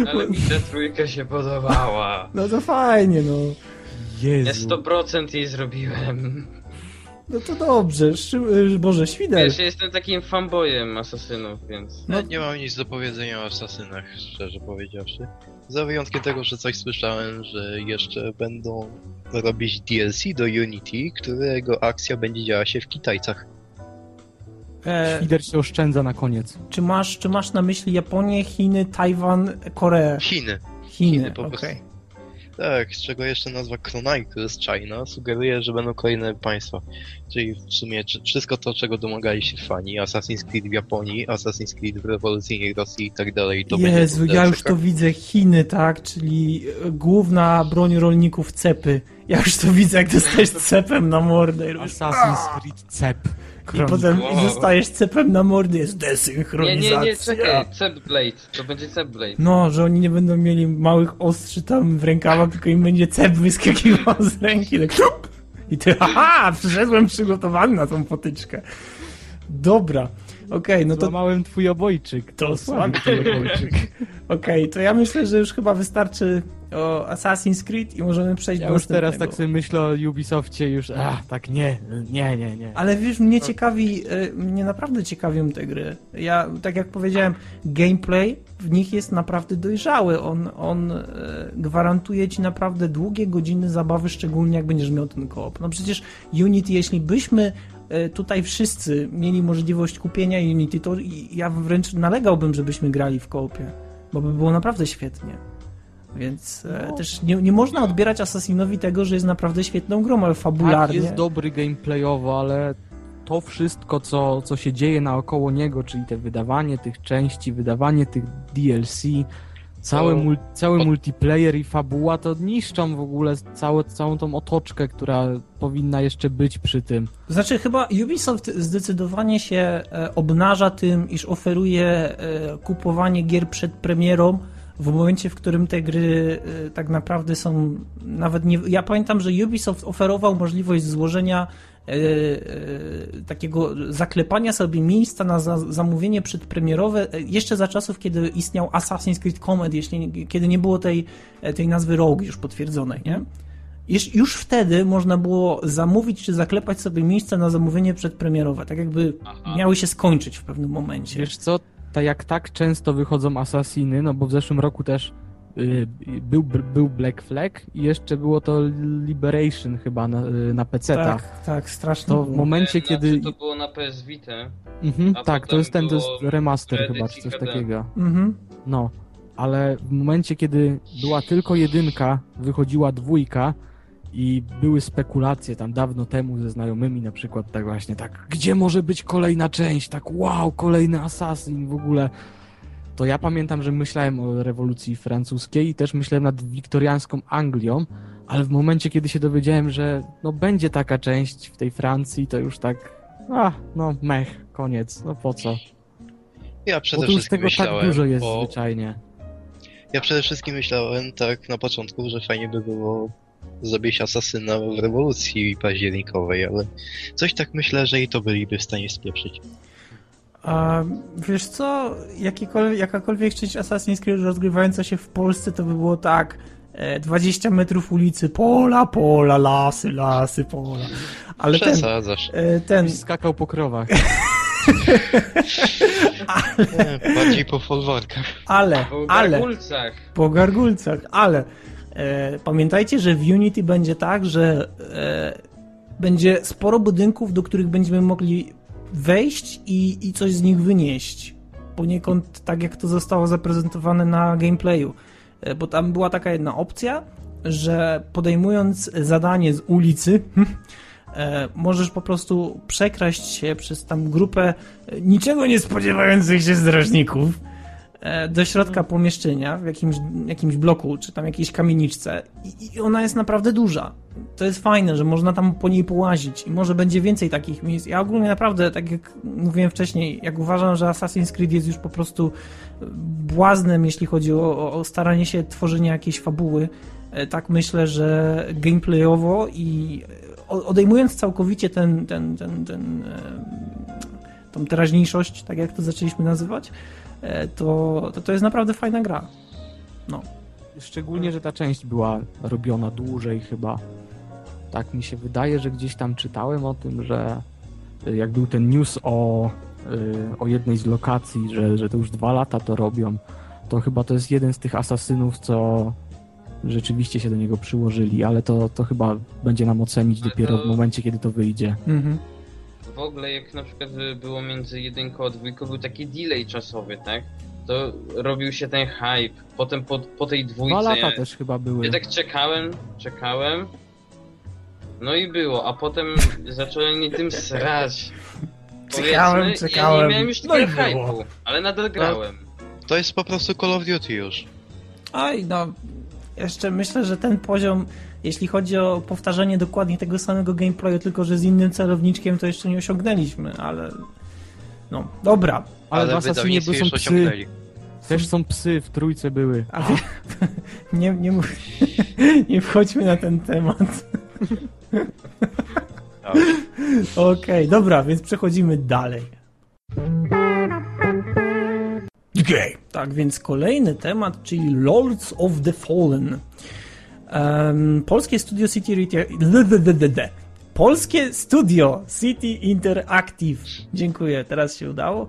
Ale mi ta trójka się podobała. No to fajnie, no. Ja Jezu. 100% jej zrobiłem. No to dobrze, Szy- Boże, Świder. Wiesz, ja jestem takim fanboyem asasynów, więc... No- No, nie mam nic do powiedzenia o asasynach, szczerze powiedziawszy. Za wyjątkiem tego, że coś słyszałem, że jeszcze będą robić DLC do Unity, którego akcja będzie działa się w Kitajcach. E, Świder się oszczędza na koniec. czy, masz, czy masz na myśli Japonię, Chiny, Tajwan, Koreę? Chiny. Chiny, Chiny po okej. prostu. Tak, z czego jeszcze nazwa Chronicles China sugeruje, że będą kolejne państwa. Czyli w sumie czy- wszystko to, czego domagali się fani, Assassin's Creed w Japonii, Assassin's Creed w rewolucyjnej Rosji i tak dalej. To będzie Jezu, ja już to widzę. Chiny, tak? Czyli e, główna broń rolników cepy. Ja już to widzę, jak dostajesz *laughs* cepem na mordę. I, robisz, Assassin's Creed Cep. I potem i Wow. dostajesz cepem na mordę, jest Nie, desynchronizacja. nie, nie, czekaj, Blade. To będzie Blade. No, że oni nie będą mieli małych ostrzy tam w rękawach, tylko im będzie cep wyskakiwał z ręki. Tak! I ty, haha, przyszedłem przygotowany na tą potyczkę. Dobra, okej, no to Złamałem twój obojczyk. To słaby twój obojczyk. *laughs* Okej, to ja myślę, że już chyba wystarczy o Assassin's Creed i możemy przejść Ja do już teraz tak sobie myślę o Ubisoftie już, ach, tak nie, nie, nie, nie. Ale wiesz, mnie ciekawi, y, mnie naprawdę ciekawią te gry. Ja, tak jak powiedziałem, gameplay w nich jest naprawdę dojrzały. On, on y, gwarantuje ci naprawdę długie godziny zabawy, szczególnie jak będziesz miał ten koop. No przecież Unity, jeśli byśmy tutaj wszyscy mieli możliwość kupienia Unity, to i- ja wręcz nalegałbym, żebyśmy grali w koopie, bo by było naprawdę świetnie. Więc e, też nie, nie można odbierać Assassinowi tego, że jest naprawdę świetną grą, ale Tak, fabularnie. jest dobry gameplayowo, ale to wszystko, co, co się dzieje naokoło niego, czyli te wydawanie tych części, wydawanie tych DLC, cały, To- mul, cały o- multiplayer i fabuła, to niszczą w ogóle całe, całą tą otoczkę, która powinna jeszcze być przy tym. Znaczy, chyba Ubisoft zdecydowanie się e, obnaża tym, iż oferuje e, kupowanie gier przed premierą w momencie, w którym te gry e, tak naprawdę są nawet nie. Ja pamiętam, że Ubisoft oferował możliwość złożenia takiego zaklepania sobie miejsca na za, zamówienie przedpremierowe e, jeszcze za czasów, kiedy istniał Assassin's Creed Comet, jeśli, kiedy nie było tej, e, tej nazwy Rogue już potwierdzonej, nie? Już, już wtedy można było zamówić czy zaklepać sobie miejsce na zamówienie przedpremierowe, tak jakby Aha. miały się skończyć w pewnym momencie. Wiesz co, tak jak tak często wychodzą Assassiny, no bo w zeszłym roku też był, był Black Flag i jeszcze było to Liberation chyba na, y, na PC. Tak, tak, strasznie. To w momencie, E, kiedy. Znaczy, to było na PS Vita. Mhm, tak, to jest ten, to jest remaster chyba, czy coś HD. takiego. Mhm. No, ale w momencie, kiedy była tylko jedynka, wychodziła dwójka i były spekulacje tam dawno temu ze znajomymi na przykład tak właśnie, tak, gdzie może być kolejna część, tak wow, kolejny Assassin w ogóle. To ja pamiętam, że myślałem o rewolucji francuskiej i też myślałem nad wiktoriańską Anglią, ale w momencie, kiedy się dowiedziałem, że no będzie taka część w tej Francji, to już tak, a, no mech, koniec, no po co? Ja Bo przede tu już tego tak myślałem dużo jest o... zwyczajnie. Ja przede wszystkim myślałem tak na początku, że fajnie by było zrobić asasyna w rewolucji październikowej, ale coś tak myślę, że i to byliby w stanie spieprzyć. A wiesz co, Jakikolwiek, jakakolwiek część Assassin's Creed rozgrywająca się w Polsce, to by było tak, e, 20 metrów ulicy, pola, pola, lasy, lasy, pola. Ale ten, Przesadzasz. e, ten, skakał po krowach. Nie, bardziej po folwarkach. ale, Po ale, gargulcach. po gargulcach, ale e, pamiętajcie, że w Unity będzie tak, że e, będzie sporo budynków, do których będziemy mogli wejść i, i coś z nich wynieść. Poniekąd tak, jak to zostało zaprezentowane na gameplayu. E, Bo tam była taka jedna opcja, że podejmując zadanie z ulicy, *laughs* e, możesz po prostu przekraść się przez tam grupę e, niczego nie spodziewających się strażników do środka pomieszczenia w jakimś, jakimś bloku, czy tam jakiejś kamieniczce I, i ona jest naprawdę duża. To jest fajne, że można tam po niej połazić i może będzie więcej takich miejsc. Ja ogólnie naprawdę, tak jak mówiłem wcześniej, jak uważam, że Assassin's Creed jest już po prostu błaznem, jeśli chodzi o, o- staranie się tworzenia jakiejś fabuły, e, tak myślę, że gameplayowo i e, odejmując całkowicie ten, ten, ten, ten, e, tą teraźniejszość, tak jak to zaczęliśmy nazywać, e, to, to to jest naprawdę fajna gra. Szczególnie, że ta część była robiona dłużej chyba. Tak mi się wydaje, że gdzieś tam czytałem o tym, że y, jak był ten news o, y, o jednej z lokacji, że, że to już dwa lata to robią, to chyba to jest jeden z tych asasynów, co rzeczywiście się do niego przyłożyli, ale to, to chyba będzie nam ocenić Ale dopiero to- w momencie, kiedy to wyjdzie. Mhm. W ogóle jak na przykład było między jedynką a dwójką, był taki delay czasowy, tak? To robił się ten hype. Potem po, po tej dwójce. Dwa lata ja, też chyba były. ja tak czekałem, czekałem. No i było, a potem zacząłem mnie tym srać. *laughs* Czekałem, czekałem. Ja nie miałem już No i hype'u, ale nadal grałem. To jest po prostu Call of Duty już. Oj, no, jeszcze myślę, że ten poziom, jeśli chodzi o powtarzanie dokładnie tego samego gameplayu, tylko że z innym celowniczkiem, to jeszcze nie osiągnęliśmy, ale. No, dobra. ale, Ale w Assassinie wydawnictwie są psy. osiągnęli. Też są psy, w trójce były. A wie, *laughs* nie, nie, mów- *laughs* nie wchodźmy na ten temat. *laughs* Okej, dobra, więc przechodzimy dalej. Okay. Tak, więc kolejny temat, czyli Lords of the Fallen. Em, polskie studio City Inter... Polskie studio City Interactive. Dziękuję, teraz się udało.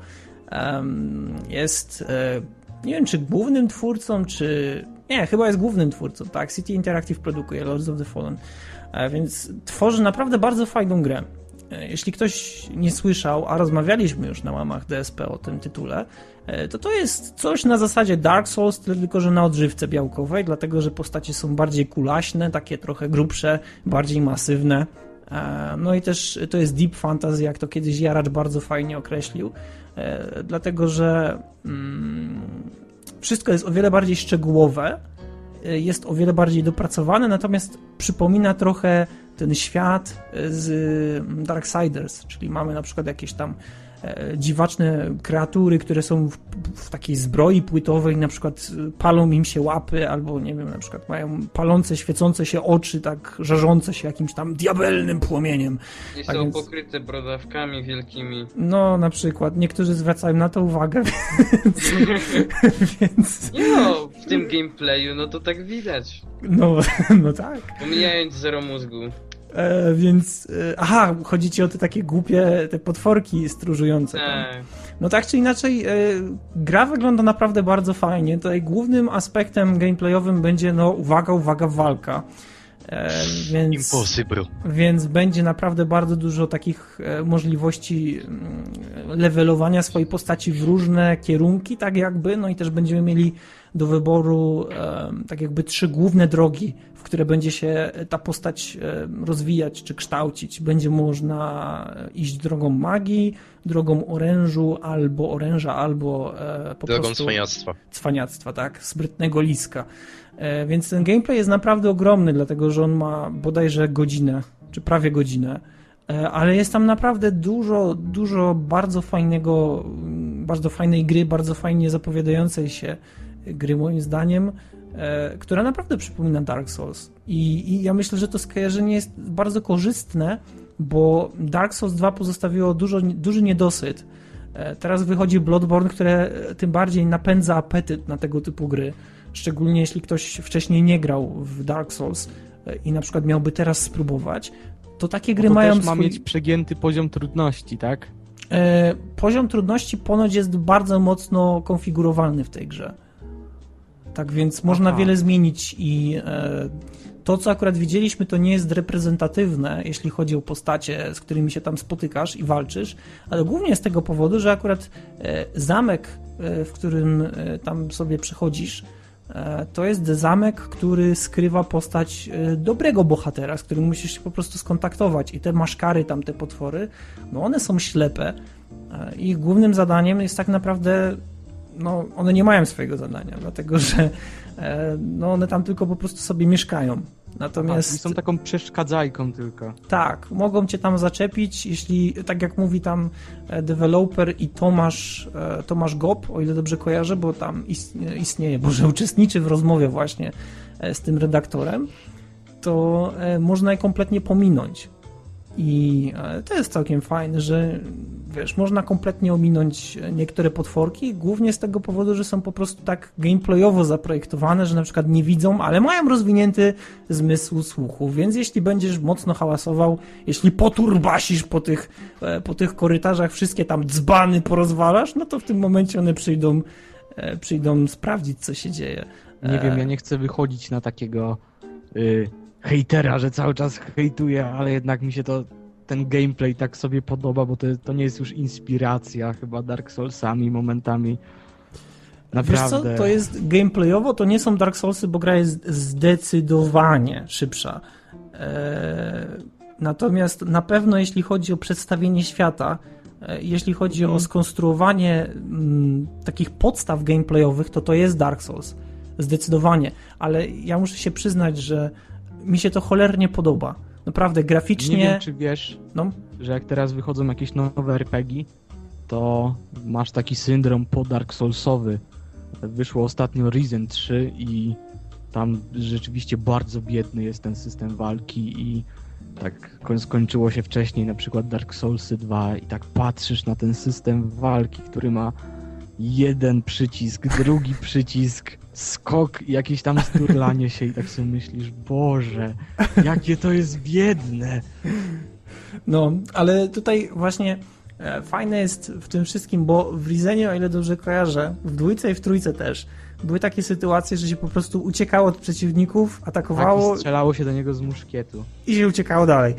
Em, jest, e, nie wiem, czy głównym twórcą, czy... Nie, chyba jest głównym twórcą, tak. City Interactive produkuje Lords of the Fallen. E, Więc tworzy naprawdę bardzo fajną grę. E, Jeśli ktoś nie słyszał, a rozmawialiśmy już na łamach DSP o tym tytule, to to jest coś na zasadzie Dark Souls, tylko że na odżywce białkowej, dlatego że postacie są bardziej kulaśne, takie trochę grubsze, bardziej masywne. E, No i też to jest deep fantasy, jak to kiedyś Jaracz bardzo fajnie określił, e, dlatego że mm, wszystko jest o wiele bardziej szczegółowe, e, jest o wiele bardziej dopracowane, natomiast przypomina trochę ten świat z mm, Darksiders, czyli mamy na przykład jakieś tam e, dziwaczne kreatury, które są w, w takiej zbroi płytowej, na przykład e, palą im się łapy, albo nie wiem, na przykład mają palące, świecące się oczy, tak żarzące się jakimś tam diabelnym płomieniem. I Tak są więc- pokryte brodawkami wielkimi. No, na przykład, niektórzy zwracają na to uwagę, *laughs* więc, *laughs* więc Nie no, w tym gameplayu, no to tak widać. no, *laughs* no tak. Pomijając zero mózgu. E, więc, e, aha, chodzi ci o te takie głupie, te potworki stróżujące. tam. Tak. No tak czy inaczej, e, gra wygląda naprawdę bardzo fajnie. Tutaj głównym aspektem gameplayowym będzie, no uwaga, uwaga, walka. E, więc, Impossible. więc będzie naprawdę bardzo dużo takich e, możliwości mm, levelowania swojej postaci w różne kierunki, tak jakby, no i też będziemy mieli do wyboru tak jakby trzy główne drogi, w które będzie się ta postać rozwijać czy kształcić. Będzie można iść drogą magii, drogą orężu, albo oręża, albo e, po Drogą prostu cwaniactwa. cwaniactwa, tak? Sprytnego liska. E, Więc ten gameplay jest naprawdę ogromny, dlatego że on ma bodajże godzinę, czy prawie godzinę. E, Ale jest tam naprawdę dużo, dużo bardzo fajnego, mm, bardzo fajnej gry, bardzo fajnie zapowiadającej się gry moim zdaniem, e, która naprawdę przypomina Dark Souls. I, I ja myślę, że to skojarzenie jest bardzo korzystne, bo Dark Souls 2 pozostawiło dużo, duży niedosyt. Teraz wychodzi Bloodborne, które tym bardziej napędza apetyt na tego typu gry. Szczególnie jeśli ktoś wcześniej nie grał w Dark Souls e, i na przykład miałby teraz spróbować, to takie gry to mają też ma swój... mieć przegięty poziom trudności, tak? E, Poziom trudności ponoć jest bardzo mocno konfigurowalny w tej grze. Tak więc można Aha. wiele zmienić i e, to, co akurat widzieliśmy, to nie jest reprezentatywne, jeśli chodzi o postacie, z którymi się tam spotykasz i walczysz, ale głównie z tego powodu, że akurat e, zamek, e, w którym e, tam sobie przechodzisz, to jest zamek, który skrywa postać e, dobrego bohatera, z którym musisz się po prostu skontaktować i te maszkary tam, te potwory, no one są ślepe. e, Ich głównym zadaniem jest tak naprawdę, no one nie mają swojego zadania, dlatego że e, no one tam tylko po prostu sobie mieszkają. Natomiast Natomiast... są taką przeszkadzajką tylko. tak, mogą cię tam zaczepić, jeśli, tak jak mówi tam e, deweloper i Tomasz, e, Tomasz Gop, o ile dobrze kojarzę, bo tam istnieje, istnieje Boże, uczestniczy w rozmowie właśnie e, z tym redaktorem, to można je kompletnie pominąć. I e, to jest całkiem fajne, że wiesz, można kompletnie ominąć niektóre potworki, głównie z tego powodu, że są po prostu tak gameplayowo zaprojektowane, że na przykład nie widzą, ale mają rozwinięty zmysł słuchu, więc jeśli będziesz mocno hałasował, jeśli poturbasisz po tych, e, po tych korytarzach, wszystkie tam dzbany porozwalasz, no to w tym momencie one przyjdą, e, przyjdą sprawdzić, co się dzieje. Nie wiem, ja nie chcę wychodzić na takiego y, hejtera, że cały czas hejtuję, ale jednak mi się to ten gameplay tak sobie podoba, bo to, to nie jest już inspiracja chyba Dark Soulsami momentami. Naprawdę. Wiesz co, to jest gameplayowo, to nie są Dark Soulsy, bo gra jest zdecydowanie szybsza. Eee, natomiast na pewno jeśli chodzi o przedstawienie świata, e, jeśli chodzi o skonstruowanie mm, takich podstaw gameplayowych, to to jest Dark Souls. Zdecydowanie. Ale ja muszę się przyznać, że mi się to cholernie podoba. Naprawdę, graficznie... Nie wiem, czy wiesz, no, że jak teraz wychodzą jakieś nowe RPG, to masz taki syndrom po Dark Soulsowy. Wyszło ostatnio Risen 3 i tam rzeczywiście bardzo biedny jest ten system walki i tak koń- skończyło się wcześniej na przykład Dark Soulsy 2 i tak patrzysz na ten system walki, który ma jeden przycisk, drugi przycisk, skok i jakieś tam sturlanie się i tak sobie myślisz, Boże, jakie to jest biedne. No, ale tutaj właśnie e, fajne jest w tym wszystkim, bo w Rizenie, o ile dobrze kojarzę, w dwójce i w trójce też, były takie sytuacje, że się po prostu uciekało od przeciwników, Tak, atakowało i strzelało się do niego z muszkietu. i się uciekało dalej.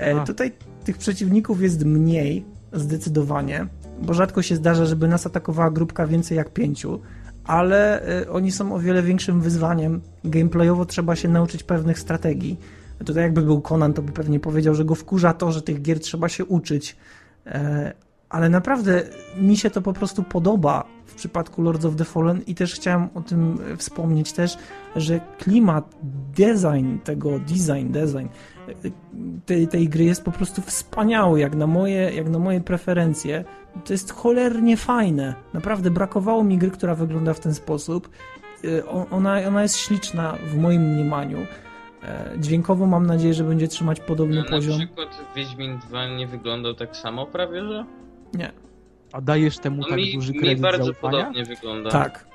E, A. tutaj tych przeciwników jest mniej, zdecydowanie, bo rzadko się zdarza, żeby nas atakowała grupka więcej jak pięciu, ale e, oni są o wiele większym wyzwaniem. Gameplayowo trzeba się nauczyć pewnych strategii. Tutaj jakby był Conan, to by pewnie powiedział, że go wkurza to, że tych gier trzeba się uczyć. E, ale naprawdę mi się to po prostu podoba przypadku Lords of the Fallen i też chciałem o tym e, wspomnieć też, że klimat, design tego, design, design e, tej, tej gry jest po prostu wspaniały, jak na moje, jak na moje preferencje. To jest cholernie fajne. Naprawdę brakowało mi gry, która wygląda w ten sposób. E, Ona, ona jest śliczna w moim mniemaniu. Dźwiękowo mam nadzieję, że będzie trzymać podobny No, na poziom. przykład Wiedźmin 2 nie wyglądał tak samo prawie, że? Nie. A dajesz temu No tak mi, duży mi kredyt bardzo zaufania? podobnie wygląda. Tak.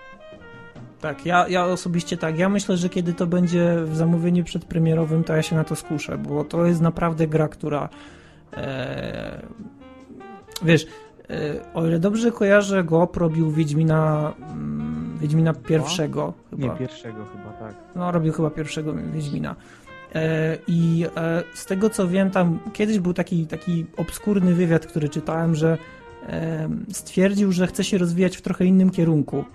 Tak, ja, ja osobiście tak. Ja myślę, że kiedy to będzie w zamówieniu przedpremierowym, to ja się na to skuszę, bo to jest naprawdę gra, która. E, wiesz, e, o ile dobrze kojarzę, go robił Wiedźmina, mm, Wiedźmina pierwszego Nie, chyba. pierwszego chyba, tak. No, robił chyba pierwszego Wiedźmina. E, I e, z tego co wiem, tam kiedyś był taki, taki obskurny wywiad, który czytałem, że stwierdził, że chce się rozwijać w trochę innym kierunku.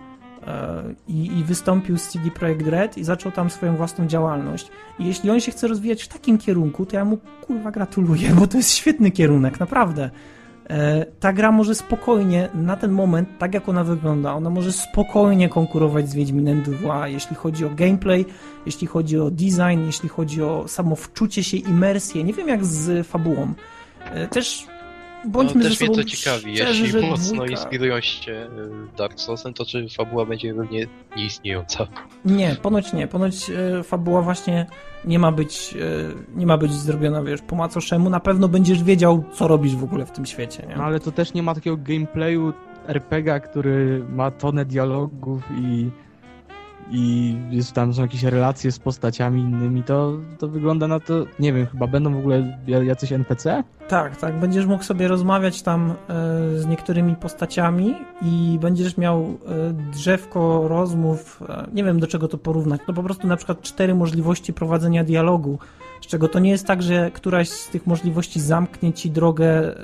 E, I, I wystąpił z CD Projekt Red i zaczął tam swoją własną działalność. I jeśli on się chce rozwijać w takim kierunku, to ja mu kurwa gratuluję, bo to jest świetny kierunek, naprawdę. E, Ta gra może spokojnie, na ten moment, tak jak ona wygląda, ona może spokojnie konkurować z Wiedźminem 2, jeśli chodzi o gameplay, jeśli chodzi o design, jeśli chodzi o samo wczucie się, imersję. Nie wiem jak z fabułą. E, Też bądźmy no, ze mnie sobą to ciekawi, szczerzy, jeśli że mocno dwójka... inspirują się y, Dark Soulsem, to czy fabuła będzie równie nieistniejąca? Nie, ponoć nie. Ponoć e, fabuła właśnie nie ma być e, nie ma być zrobiona, wiesz, po macoszemu. Na pewno będziesz wiedział, co robisz w ogóle w tym świecie, nie? No ale to też nie ma takiego gameplayu RPGa, który ma tonę dialogów i i jest tam są jakieś relacje z postaciami innymi, to, to wygląda na to, nie wiem, chyba będą w ogóle jacyś NPC? Tak, tak. Będziesz mógł sobie rozmawiać tam e, z niektórymi postaciami i będziesz miał e, drzewko rozmów. E, nie wiem do czego to porównać. No po prostu na przykład cztery możliwości prowadzenia dialogu. Z czego to nie jest tak, że któraś z tych możliwości zamknie ci drogę,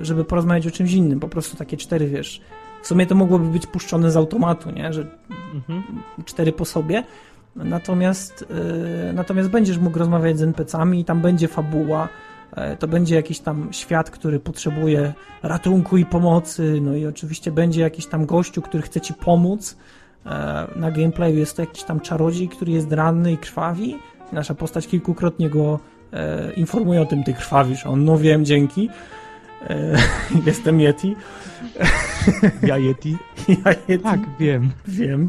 żeby porozmawiać o czymś innym. Po prostu takie cztery, wiesz. W sumie to mogłoby być puszczone z automatu, nie? Że Mhm. cztery po sobie. Natomiast, yy, natomiast będziesz mógł rozmawiać z NPC-ami i tam będzie fabuła. e, To będzie jakiś tam świat, który potrzebuje ratunku i pomocy. No i oczywiście będzie jakiś tam gościu, który chce ci pomóc. E, Na gameplayu jest to jakiś tam czarodziej, który jest ranny i krwawi. Nasza postać kilkukrotnie go e, informuje o tym, ty krwawisz. On, no wiem, dzięki. E, *laughs* Jestem Yeti. *laughs* Ja Yeti? *laughs* Ja Yeti. Tak, wiem. Wiem.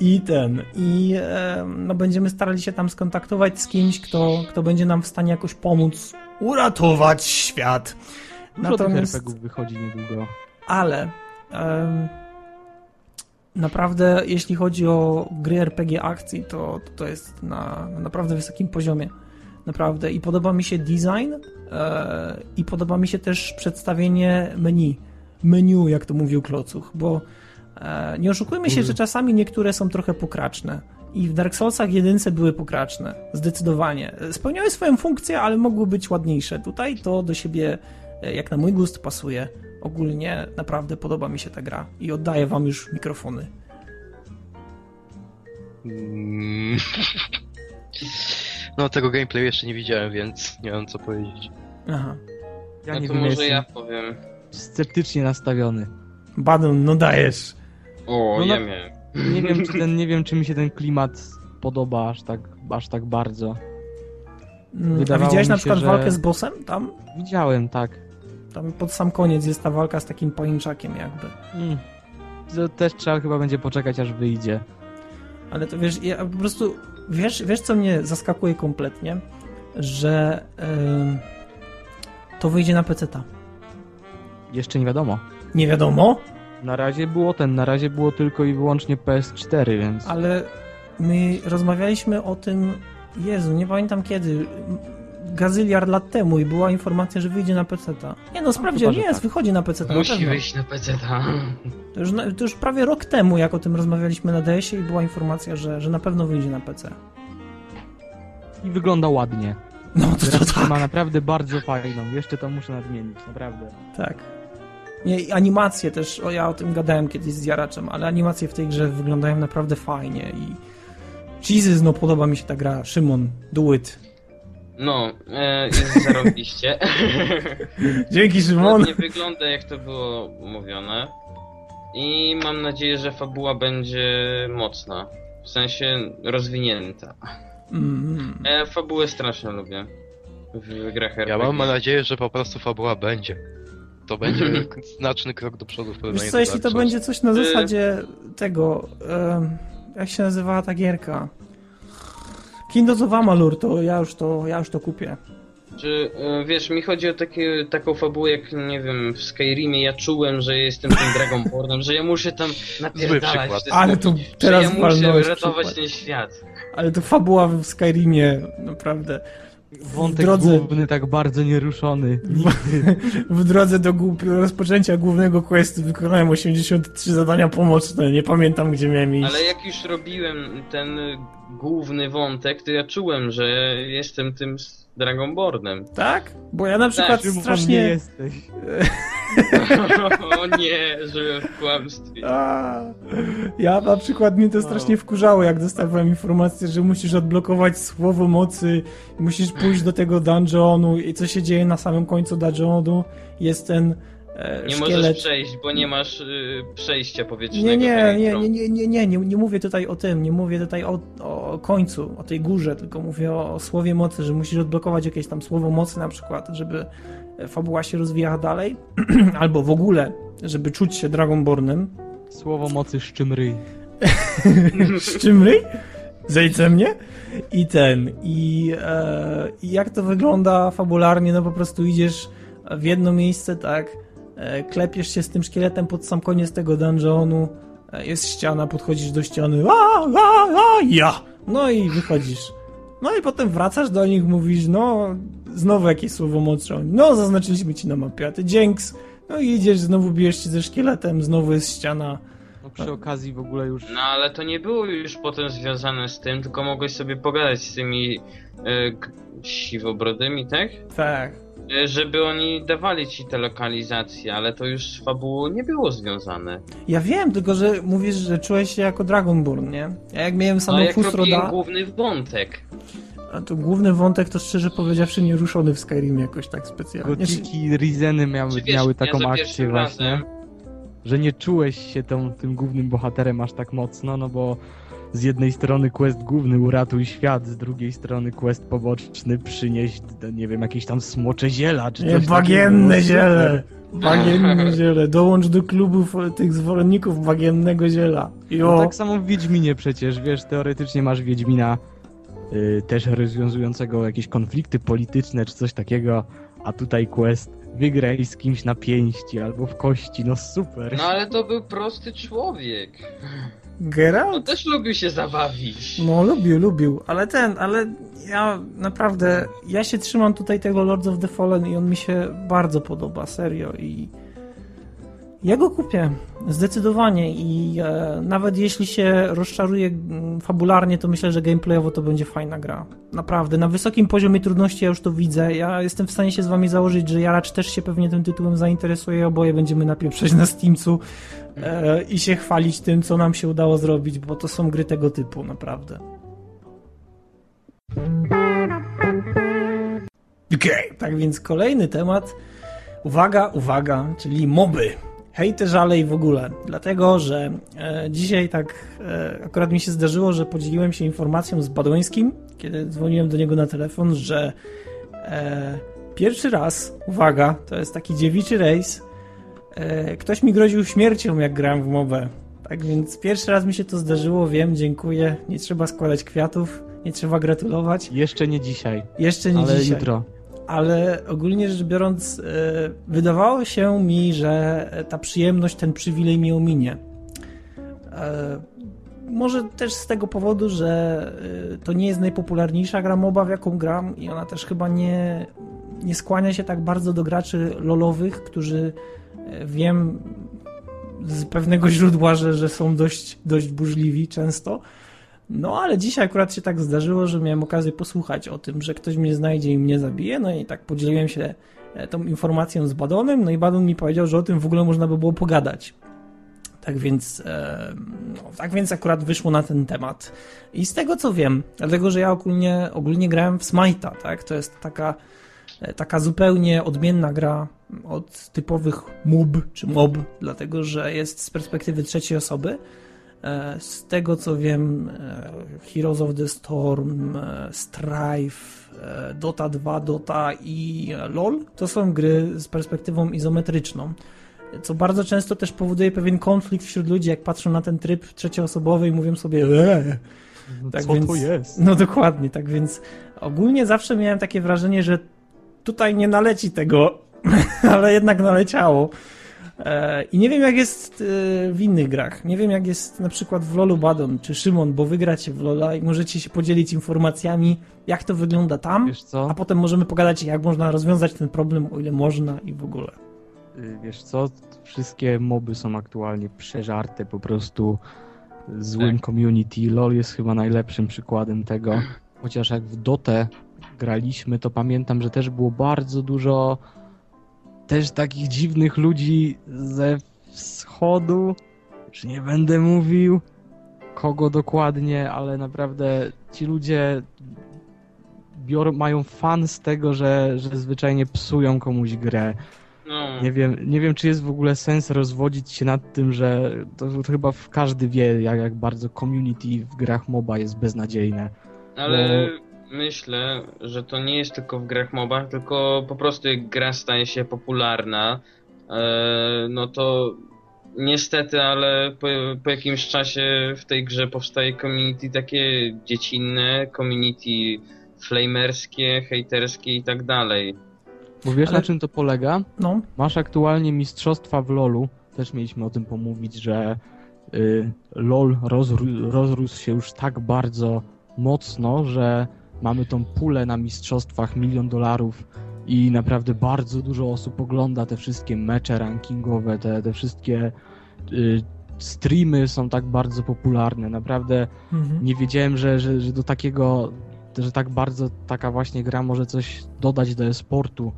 I ten. I e, no będziemy starali się tam skontaktować z kimś, kto, kto będzie nam w stanie jakoś pomóc uratować świat. Dużo Natomiast- tych RPGów wychodzi niedługo. Ale naprawdę, jeśli chodzi o gry RPG akcji, to to jest na, na naprawdę wysokim poziomie. Naprawdę. I podoba mi się design i podoba mi się też przedstawienie menu. Menu, jak to mówił Klocuch, bo e, nie oszukujmy się, że czasami niektóre są trochę pokraczne. I w Dark Soulsach jedynce były pokraczne. Zdecydowanie. Spełniały swoją funkcję, ale mogły być ładniejsze. Tutaj to do siebie, e, jak na mój gust, pasuje. Ogólnie naprawdę podoba mi się ta gra. I oddaję wam już mikrofony. *laughs* No tego gameplayu jeszcze nie widziałem, więc nie mam co powiedzieć. Aha. Ja no nie to wiem, może ja powiem. sceptycznie nastawiony. Badon, no dajesz. O, No, no- ja miałem. Nie wiem, czy *laughs* ten, nie wiem, czy mi się ten klimat podoba aż tak, aż tak bardzo. Mm, A Wydawało widziałeś mi na się, przykład że- walkę z bossem? Tam, Widziałem, tak. tam pod sam koniec jest ta walka z takim pajęczakiem jakby. Mm. To też trzeba chyba będzie poczekać, aż wyjdzie. Ale to wiesz, ja po prostu, wiesz, wiesz co mnie zaskakuje kompletnie? Że ym, to wyjdzie na PC-ta. Jeszcze nie wiadomo. Nie wiadomo, Na razie było ten, na razie było tylko i wyłącznie PS4, więc... ale my rozmawialiśmy o tym, Jezu, nie pamiętam kiedy, gazyliard lat temu i była informacja, że wyjdzie na PC-ta. Nie no, sprawdziłem, chyba, że jest, tak. wychodzi na PC-ta, na Musi pewno. wyjść na PC. To już, na- to już prawie rok temu, jak o tym rozmawialiśmy na DS-ie i była informacja, że, że na pewno wyjdzie na PC. I wygląda ładnie. No to, to Grafika tak. ma naprawdę bardzo fajną. Jeszcze to muszę nadmienić, naprawdę. Tak. Nie, i animacje też, o ja o tym gadałem kiedyś z Jaraczem, ale animacje w tej grze wyglądają naprawdę fajnie i Jesus, no podoba mi się ta gra. Szymon, do it. No, e, jest *laughs* zarobiście. *laughs* Dzięki Szymon. nie wygląda jak to było mówione. I mam nadzieję, że fabuła będzie mocna. W sensie rozwinięta. Mm, Ja fabułę strasznie lubię. W grach RPG. Ja mam nadzieję, że po prostu fabuła będzie. To będzie *laughs* znaczny krok do przodu w porównaniu wiesz do co, jeśli to będzie coś na Y- zasadzie tego, jak się nazywała ta gierka? Kingdoms of Amalur, to ja już to, ja już to kupię. Czy, e, wiesz, mi chodzi o takie, taką fabułę jak, nie wiem, w Skyrimie ja czułem, że jestem tym Dragonbornem, że ja muszę tam napierdalać Ale to teraz że ja muszę ratować przykład. ten świat. Ale to fabuła w Skyrimie, naprawdę. Wątek drodze- główny tak bardzo nieruszony. *laughs* W drodze do rozpoczęcia głównego questu wykonałem 83 zadania pomocne. Nie pamiętam, gdzie miałem iść. Ale jak już robiłem ten główny wątek, to ja czułem, że jestem tym Dragonbornem. Tak? Bo ja na przykład Czym pan nie strasznie... jesteś? *laughs* o nie, żyłem w kłamstwie. A, ja na przykład mnie to strasznie wkurzało, jak dostawałem informację, że musisz odblokować słowo mocy, musisz pójść do tego dungeonu i co się dzieje na samym końcu dungeonu, jest ten Nie szkielet. możesz przejść, bo nie masz y, przejścia powietrznego. Nie, nie, nie, nie, nie, nie, nie, nie, nie mówię tutaj o tym, nie mówię tutaj o, o końcu, o tej górze, tylko mówię o, o słowie mocy, że musisz odblokować jakieś tam słowo mocy na przykład, żeby fabuła się rozwijała dalej, *clears throat* albo w ogóle, żeby czuć się Dragonbornem. Słowo mocy szczymryj. Szczymry? *laughs* Zejdźce mnie? I ten, i, e, i jak to wygląda fabularnie, no po prostu idziesz w jedno miejsce, tak, e, klepiesz się z tym szkieletem pod sam koniec tego dungeonu, e, jest ściana, podchodzisz do ściany, a, a, a, ja! No i wychodzisz. No i potem wracasz do nich, mówisz, no, znowu jakieś słowo Oni, no, zaznaczyliśmy ci na mapie, a ty dzięks. No i idziesz, znowu bijesz się ze szkieletem, znowu jest ściana. No przy okazji w ogóle już... No ale to nie było już potem związane z tym, tylko mogłeś sobie pogadać z tymi y, k- siwobrodymi, tak? Tak. Y, żeby oni dawali ci te lokalizacje, ale to już z fabułą nie było związane. Ja wiem, tylko że mówisz, że czułeś się jako Dragonborn, nie? Ja jak miałem No samą robiłem Fusroda, główny wątek. a to główny wątek to szczerze powiedziawszy nie ruszony w Skyrimie jakoś tak specjalnie. Gotiki, Rizeny miały, wiesz, miały ja taką za akcję właśnie, razem- że nie czułeś się tą, tym głównym bohaterem aż tak mocno, no bo z jednej strony quest główny uratuj świat, z drugiej strony quest poboczny przynieść, nie wiem, jakieś tam smocze ziela, czy Nie, coś bagienne takiego. ziele! *laughs* Bagienne ziele. Dołącz do klubów e, tych zwolenników bagiennego ziela. Jo. No tak samo w Wiedźminie przecież, wiesz, teoretycznie masz Wiedźmina y, też rozwiązującego jakieś konflikty polityczne czy coś takiego, a tutaj quest wygraj z kimś na pięści albo w kości, no super. No ale to był prosty człowiek. On Geralt? też lubił się zabawić. No, lubił, lubił, ale ten, ale ja naprawdę, ja się trzymam tutaj tego Lords of the Fallen i on mi się bardzo podoba, serio i ja go kupię, zdecydowanie i e, nawet jeśli się rozczaruje mm, fabularnie, to myślę, że gameplayowo to będzie fajna gra. Naprawdę, na wysokim poziomie trudności ja już to widzę, ja jestem w stanie się z wami założyć, że Jaracz też się pewnie tym tytułem zainteresuje, oboje będziemy napieprzeć na Steamcu e, i się chwalić tym, co nam się udało zrobić, bo to są gry tego typu, naprawdę. Okej, tak więc kolejny temat. Uwaga, uwaga, czyli moby. Hejty, żale i w ogóle. Dlatego, że e, dzisiaj tak e, akurat mi się zdarzyło, że podzieliłem się informacją z Badońskim, kiedy dzwoniłem do niego na telefon, że e, pierwszy raz, uwaga, to jest taki dziewiczy rejs, ktoś mi groził śmiercią, jak grałem w mobę. Tak więc pierwszy raz mi się to zdarzyło, wiem, dziękuję. Nie trzeba składać kwiatów, nie trzeba gratulować. Jeszcze nie dzisiaj, Jeszcze nie ale dzisiaj jutro. Ale ogólnie rzecz biorąc, e, wydawało się mi, że ta przyjemność, ten przywilej mi ominie. E, Może też z tego powodu, że e, to nie jest najpopularniejsza gra MOBA, w jaką gram i ona też chyba nie, nie skłania się tak bardzo do graczy lolowych, którzy wiem z pewnego źródła, że, że są dość, dość burzliwi często. No, ale dzisiaj akurat się tak zdarzyło, że miałem okazję posłuchać o tym, że ktoś mnie znajdzie i mnie zabije, no i tak podzieliłem się e, tą informacją z Badonem, no i Badon mi powiedział, że o tym w ogóle można by było pogadać. Tak więc, e, no, tak więc akurat wyszło na ten temat. I z tego co wiem, dlatego że ja ogólnie, ogólnie grałem w Smite'a, tak? To jest taka, e, taka zupełnie odmienna gra od typowych MOB czy MOB, dlatego że jest z perspektywy trzeciej osoby. E, Z tego co wiem, e, Heroes of the Storm, e, Strife, Dota 2, Dota i LoL to są gry z perspektywą izometryczną. Co bardzo często też powoduje pewien konflikt wśród ludzi, jak patrzą na ten tryb trzecioosobowy i mówią sobie, eee, No Tak Co więc- to jest? no dokładnie, tak więc ogólnie zawsze miałem takie wrażenie, że tutaj nie naleci tego, *laughs* ale jednak naleciało. E, I nie wiem, jak jest e, w innych grach. Nie wiem, jak jest na przykład w LoLu Badon czy Szymon, bo wygracie w LoLa i możecie się podzielić informacjami, jak to wygląda tam, Wiesz co? a potem możemy pogadać, jak można rozwiązać ten problem, o ile można i w ogóle. Y, Wiesz co? Wszystkie moby są aktualnie przeżarte po prostu złym Tak. community. LoL jest chyba najlepszym przykładem tego. *clears throat* Chociaż jak w Dotę graliśmy, to pamiętam, że też było bardzo dużo też takich dziwnych ludzi ze wschodu. Już nie będę mówił kogo dokładnie, ale naprawdę ci ludzie biorą, mają fan z tego, że, że zwyczajnie psują komuś grę. No, Nie wiem, nie wiem, czy jest w ogóle sens rozwodzić się nad tym, że to, to chyba każdy wie, jak, jak bardzo community w grach MOBA jest beznadziejne. ale myślę, że to nie jest tylko w grach MOBA, tylko po prostu jak gra staje się popularna, e, no to niestety, ale po, po jakimś czasie w tej grze powstaje community takie dziecinne, community flamerskie, hejterskie i tak dalej. Bo wiesz, Ale- na czym to polega? No, Masz aktualnie mistrzostwa w LoLu. Też mieliśmy o tym pomówić, że y, LoL rozró- rozrósł się już tak bardzo mocno, że mamy tą pulę na mistrzostwach milion dolarów i naprawdę bardzo dużo osób ogląda te wszystkie mecze rankingowe, te, te wszystkie y, streamy są tak bardzo popularne. Naprawdę mhm. nie wiedziałem, że, że, że do takiego, że tak bardzo taka właśnie gra może coś dodać do e-sportu.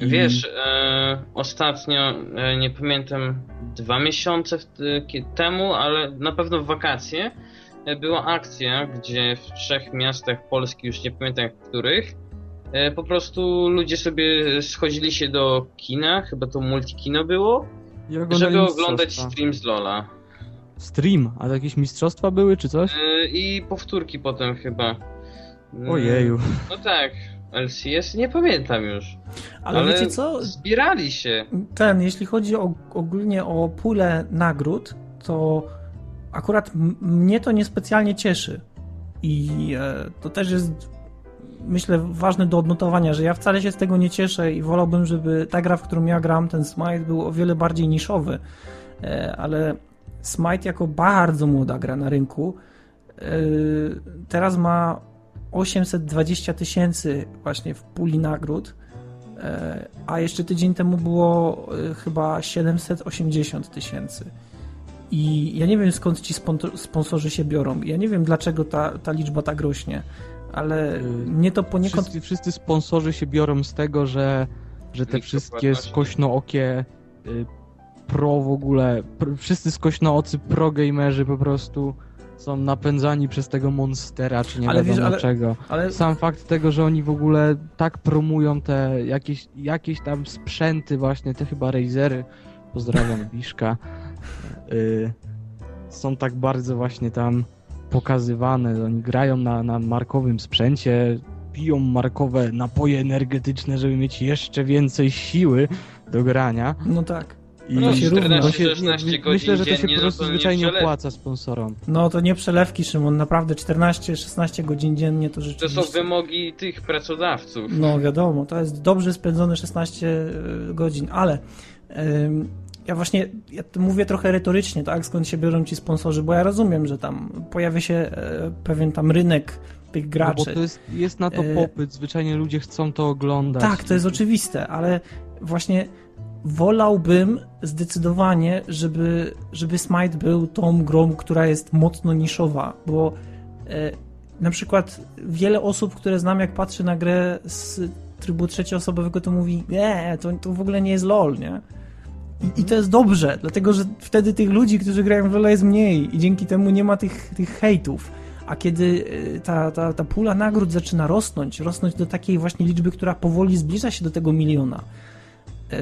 I- Wiesz, e, ostatnio, e, nie pamiętam, dwa miesiące w, kie- temu, ale na pewno w wakacje, e, była akcja, gdzie w trzech miastach Polski, już nie pamiętam w których, e, po prostu ludzie sobie schodzili się do kina, chyba to multikino było, żeby oglądać stream z Lola. Stream, a jakieś mistrzostwa były czy coś? E, I powtórki potem chyba. Ojeju. No tak, LCS, nie pamiętam już. ale, wiecie co? Zbierali się. Ten, jeśli chodzi o, ogólnie o pulę nagród, to akurat mnie to niespecjalnie cieszy. I e, to też jest, myślę, ważne do odnotowania, że ja wcale się z tego nie cieszę i wolałbym, żeby ta gra, w którą ja gram, ten Smite, był o wiele bardziej niszowy. E, ale Smite jako bardzo młoda gra na rynku e, teraz ma 820 tysięcy właśnie w puli nagród. A jeszcze tydzień temu było chyba 780 tysięcy. I ja nie wiem skąd ci spon- sponsorzy się biorą. Ja nie wiem dlaczego ta, ta liczba tak rośnie, ale Y, mnie to poniekąd. Wszyscy, wszyscy sponsorzy się biorą z tego, że, że te wszystkie skośnookie y, pro w ogóle, wszyscy skośnoocy pro gamerzy po prostu są napędzani przez tego monstera, czy nie Ale wiadomo wiesz, ale- dlaczego. Ale Sam fakt tego, że oni w ogóle tak promują te jakieś, jakieś tam sprzęty właśnie, te chyba Razery, pozdrawiam Biszka, są tak bardzo właśnie tam pokazywane. Oni grają na, na markowym sprzęcie, piją markowe napoje energetyczne, żeby mieć jeszcze więcej siły do grania. no tak. I No, się równa. to się- 14-16 nie, godzin Myślę, że to się po no prostu to nie zwyczajnie przelew. opłaca sponsorom. No to nie przelewki, Szymon. Naprawdę 14-16 godzin dziennie to To rzeczywiście. są wymogi tych pracodawców. No wiadomo, to jest dobrze spędzone 16 godzin, ale ym, ja właśnie ja mówię trochę retorycznie, tak, skąd się biorą ci sponsorzy, bo ja rozumiem, że tam pojawia się e, pewien tam rynek tych No, graczy. bo to jest, jest na to E, popyt, zwyczajnie ludzie chcą to oglądać. Tak, to jest oczywiste, ale właśnie wolałbym zdecydowanie, żeby, żeby Smite był tą grą, która jest mocno niszowa, bo e, na przykład wiele osób, które znam, jak patrzy na grę z trybu trzecioosobowego, to mówi, nie, to, to w ogóle nie jest LOL, nie? I, I to jest dobrze, dlatego że wtedy tych ludzi, którzy grają w LoL jest mniej i dzięki temu nie ma tych, tych hejtów. A kiedy e, ta, ta, ta pula nagród zaczyna rosnąć, rosnąć do takiej właśnie liczby, która powoli zbliża się do tego miliona, e,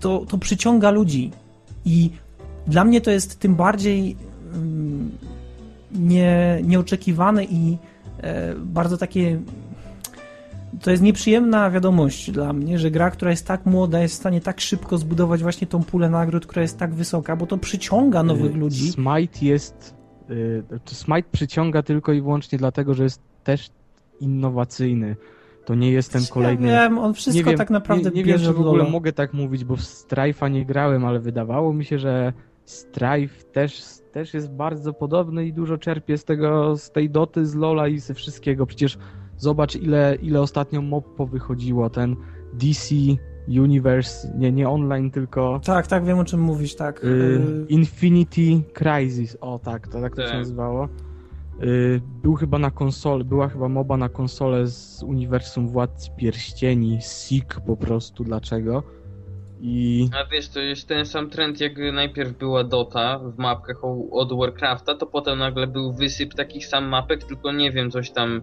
to, to przyciąga ludzi. I dla mnie to jest tym bardziej mm, nie, nieoczekiwane i e, bardzo takie. To jest nieprzyjemna wiadomość dla mnie, że gra, która jest tak młoda, jest w stanie tak szybko zbudować właśnie tą pulę nagród, która jest tak wysoka, bo to przyciąga nowych Y, ludzi. Smite jest. y, Smite przyciąga tylko i wyłącznie dlatego, że jest też innowacyjny. To nie jest ten kolejny... Ja wiem, on wszystko wiem, tak naprawdę nie, nie wiem, bierze czy w ogóle mogę tak mówić, bo w Strife'a nie grałem, ale wydawało mi się, że Strife też, też jest bardzo podobny i dużo czerpie z tego, z tej doty, z Lola i ze wszystkiego. Przecież zobacz, ile, ile ostatnio mob powychodziło. Ten DC Universe, nie, nie online, tylko Tak, tak, wiem o czym mówisz, tak. y, Y, Infinity Crisis. O tak, to tak to się Tak. nazywało. Y, Był chyba na konsolę, była chyba moba na konsolę z uniwersum Władcy Pierścieni, Seek po prostu, dlaczego? I A wiesz, to jest ten sam trend, jak najpierw była Dota w mapkach od Warcrafta, to potem nagle był wysyp takich sam mapek, tylko nie wiem, coś tam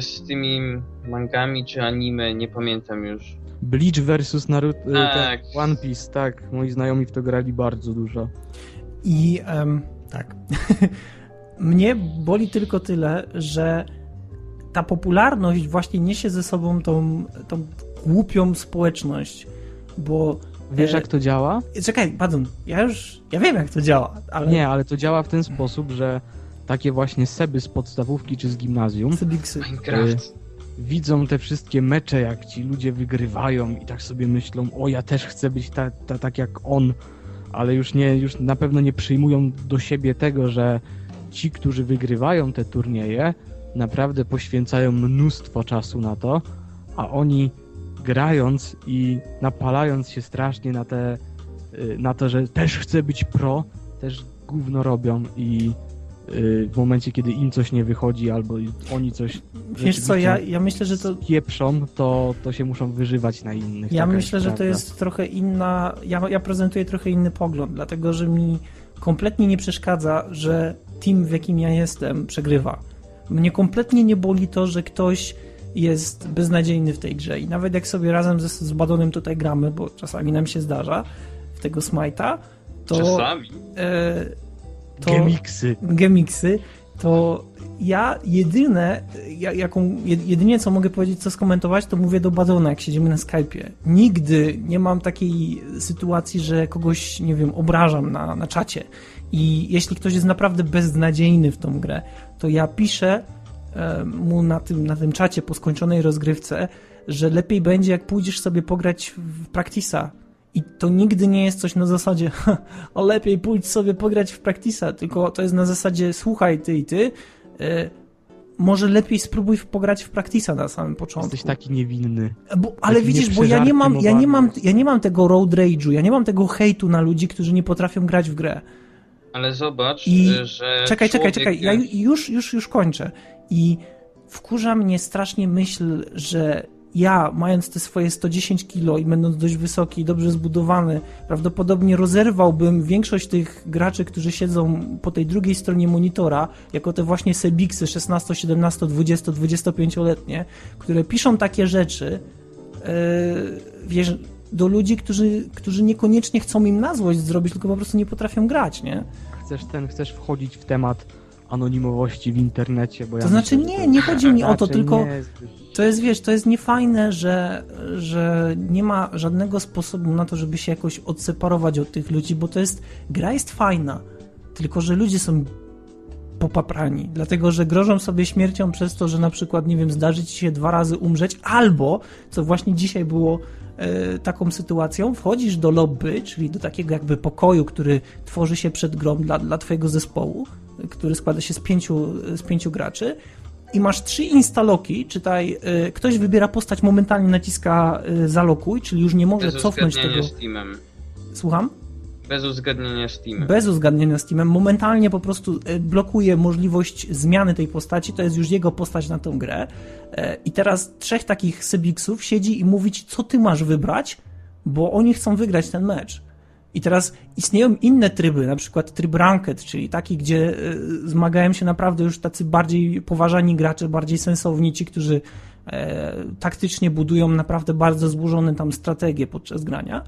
z tymi mangami czy anime, nie pamiętam już. Bleach versus Naruto, y, Tak. One Piece, tak, moi znajomi w to grali bardzo dużo. I em, tak. *laughs* Mnie boli tylko tyle, że ta popularność właśnie niesie ze sobą tą, tą głupią społeczność, bo Wiesz E, jak to działa? czekaj, pardon, ja już, ja wiem jak to działa, ale Nie, ale to działa w ten sposób, że takie właśnie seby z podstawówki czy z gimnazjum. Minecraft. widzą te wszystkie mecze, jak ci ludzie wygrywają i tak sobie myślą, o ja też chcę być ta, ta, tak jak on, ale już nie, już na pewno nie przyjmują do siebie tego, że ci, którzy wygrywają te turnieje, naprawdę poświęcają mnóstwo czasu na to, a oni grając i napalając się strasznie na te, y, na to, że też chcę być pro, też gówno robią i y, w momencie, kiedy im coś nie wychodzi albo oni coś Wiesz co, ja, ja myślę, że to pieprzą, to, to się muszą wyżywać na innych. Ja myślę, że to jest trochę inna. Ja, ja prezentuję trochę inny pogląd, dlatego że mi kompletnie nie przeszkadza, że team, w jakim ja jestem, przegrywa. Mnie kompletnie nie boli to, że ktoś jest beznadziejny w tej grze. I nawet jak sobie razem ze, z Badonem tutaj gramy, bo czasami nam się zdarza w tego Smite'a, to. Czasami. E, to Gemiksy. gemiksy, to ja jedyne, ja, jaką, jed- jedynie co mogę powiedzieć, co skomentować, to mówię do Badona, jak siedzimy na Skype'ie. Nigdy nie mam takiej sytuacji, że kogoś, nie wiem, obrażam na, na czacie. I jeśli ktoś jest naprawdę beznadziejny w tą grę, to ja piszę mu na tym, na tym czacie po skończonej rozgrywce, że lepiej będzie, jak pójdziesz sobie pograć w Practice'a. I to nigdy nie jest coś na zasadzie, *laughs* o lepiej pójdź sobie pograć w Practice'a, tylko to jest na zasadzie, słuchaj ty i ty, e, może lepiej spróbuj w- pograć w Practice'a na samym początku. Jesteś taki niewinny. Bo, ale taki widzisz, bo ja nie mam, ja nie mam, ja nie mam tego road rage'u, ja nie mam tego hejtu na ludzi, którzy nie potrafią grać w grę. Ale zobacz, I- y, że. Czekaj, czekaj, czekaj, ja już, już, już kończę. I wkurza mnie strasznie myśl, że ja, mając te swoje 110 kilo i będąc dość wysoki i dobrze zbudowany, prawdopodobnie rozerwałbym większość tych graczy, którzy siedzą po tej drugiej stronie monitora, jako te właśnie Sebiksy 16, 17, 20, 25-letnie, które piszą takie rzeczy, yy, wiesz, do ludzi, którzy, którzy niekoniecznie chcą im na złość zrobić, tylko po prostu nie potrafią grać, nie? Chcesz ten, chcesz wchodzić w temat anonimowości w internecie, bo ja To znaczy myślę, nie, nie chodzi mi o to, tylko- To jest, wiesz, to jest niefajne, że, że nie ma żadnego sposobu na to, żeby się jakoś odseparować od tych ludzi, bo to jest, gra jest fajna, tylko że ludzie są popaprani, dlatego, że grożą sobie śmiercią przez to, że na przykład, nie wiem, zdarzy ci się dwa razy umrzeć, albo, co właśnie dzisiaj było e, taką sytuacją, wchodzisz do lobby, czyli do takiego jakby pokoju, który tworzy się przed grą dla, dla twojego zespołu, który składa się z pięciu, z pięciu graczy i masz trzy instaloki, czytaj, y, ktoś wybiera postać, momentalnie naciska y, zalokuj, czyli już nie może Bez cofnąć uzgadnienia tego. z Steamem. Słucham? Bez uzgadnienia z Steamem. Bez uzgadnienia z Steamem. Momentalnie po prostu y, blokuje możliwość zmiany tej postaci, to jest już jego postać na tą grę. I teraz trzech takich Sybiksów siedzi i mówi ci, co ty masz wybrać, bo oni chcą wygrać ten mecz. I teraz istnieją inne tryby, na przykład tryb ranked, czyli taki, gdzie y, zmagają się naprawdę już tacy bardziej poważani gracze, bardziej sensowni, ci, którzy e, taktycznie budują naprawdę bardzo złożone tam strategie podczas grania.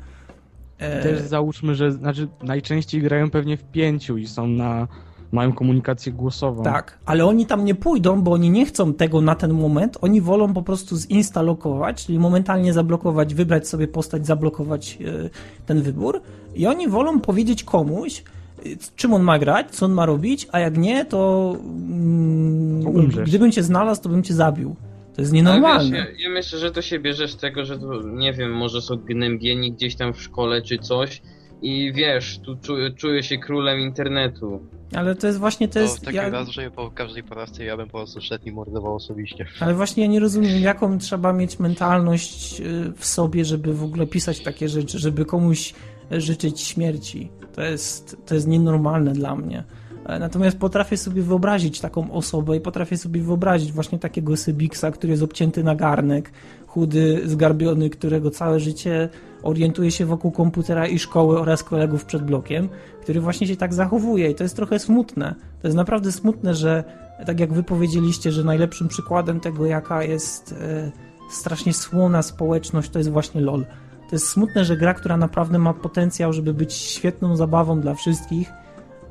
E, Też załóżmy, że znaczy najczęściej grają pewnie w pięciu i są na mają komunikację głosową. Tak, ale oni tam nie pójdą, bo oni nie chcą tego na ten moment. Oni wolą po prostu zinstalokować, czyli momentalnie zablokować, wybrać sobie postać, zablokować e, ten wybór. I oni wolą powiedzieć komuś, e, czym on ma grać, co on ma robić, a jak nie, to mm, gdybym cię znalazł, to bym cię zabił. To jest nienormalne. wiesz, ja, ja myślę, że to się bierze z tego, że to, nie wiem, może są gnębieni gdzieś tam w szkole czy coś i wiesz, tu czuję, czuję się królem internetu. Ale to jest właśnie, to To jest... w takim ja- razie po każdej porażce ja bym po prostu szedł i mordował osobiście. Ale właśnie ja nie rozumiem, jaką trzeba mieć mentalność y, w sobie, żeby w ogóle pisać takie rzeczy, żeby komuś życzyć śmierci. To jest, to jest nienormalne dla mnie. E, Natomiast potrafię sobie wyobrazić taką osobę i potrafię sobie wyobrazić właśnie takiego Sybiksa, który jest obcięty na garnek, chudy, zgarbiony, którego całe życie orientuje się wokół komputera i szkoły oraz kolegów przed blokiem, który właśnie się tak zachowuje i to jest trochę smutne. To jest naprawdę smutne, że tak jak wy powiedzieliście, że najlepszym przykładem tego, jaka jest e, strasznie słona społeczność, to jest właśnie LOL. To jest smutne, że gra, która naprawdę ma potencjał, żeby być świetną zabawą dla wszystkich,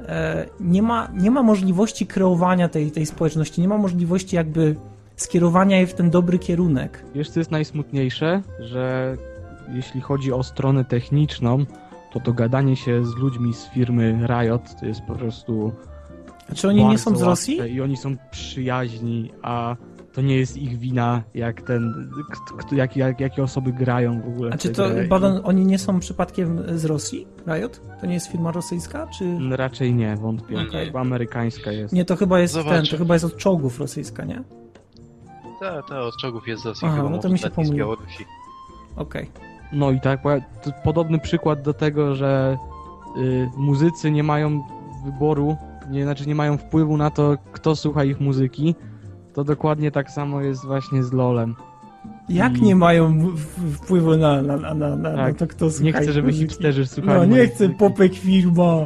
e, nie, ma, nie ma możliwości kreowania tej, tej społeczności, nie ma możliwości jakby skierowania jej w ten dobry kierunek. Wiesz, co jest najsmutniejsze? Że jeśli chodzi o stronę techniczną, to to gadanie się z ludźmi z firmy Riot to jest po prostu. Czy oni nie są z Rosji? I oni są przyjaźni, a to nie jest ich wina, jak ten. Jak, jak, jakie osoby grają w ogóle. A czy to, oni nie są przypadkiem z Rosji? Riot? To nie jest firma rosyjska? Czy... Raczej nie, wątpię. Chyba amerykańska jest. Nie, to chyba jest Zobaczę. ten, to chyba jest od czołgów rosyjska, nie? Ta, ta od czołgów jest z Rosji, Aha, no to mi się nie z pomyliło. Białorusi. Okej. No i tak, to podobny przykład do tego, że y, muzycy nie mają wyboru, nie, znaczy nie mają wpływu na to, kto słucha ich muzyki, to dokładnie tak samo jest właśnie z LOLem. Jak I- nie mają wpływu na, na, na, na, na Tak. to, kto słucha Nie chcę, żeby muzyki? hipsterzy słuchali No, nie chcę muzyki. popek firma.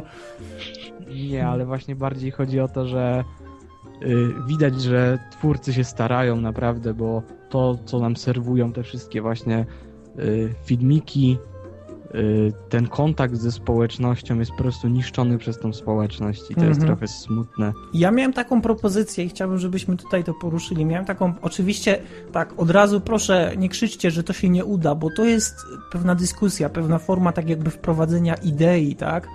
Nie, ale właśnie bardziej chodzi o to, że widać, że twórcy się starają naprawdę, bo to, co nam serwują, te wszystkie właśnie y, filmiki, y, ten kontakt ze społecznością jest po prostu niszczony przez tą społeczność i to jest Mhm. trochę smutne. Ja miałem taką propozycję i chciałbym, żebyśmy tutaj to poruszyli. Miałem taką, oczywiście, tak, od razu proszę, nie krzyczcie, że to się nie uda, bo to jest pewna dyskusja, pewna forma tak jakby wprowadzenia idei, tak?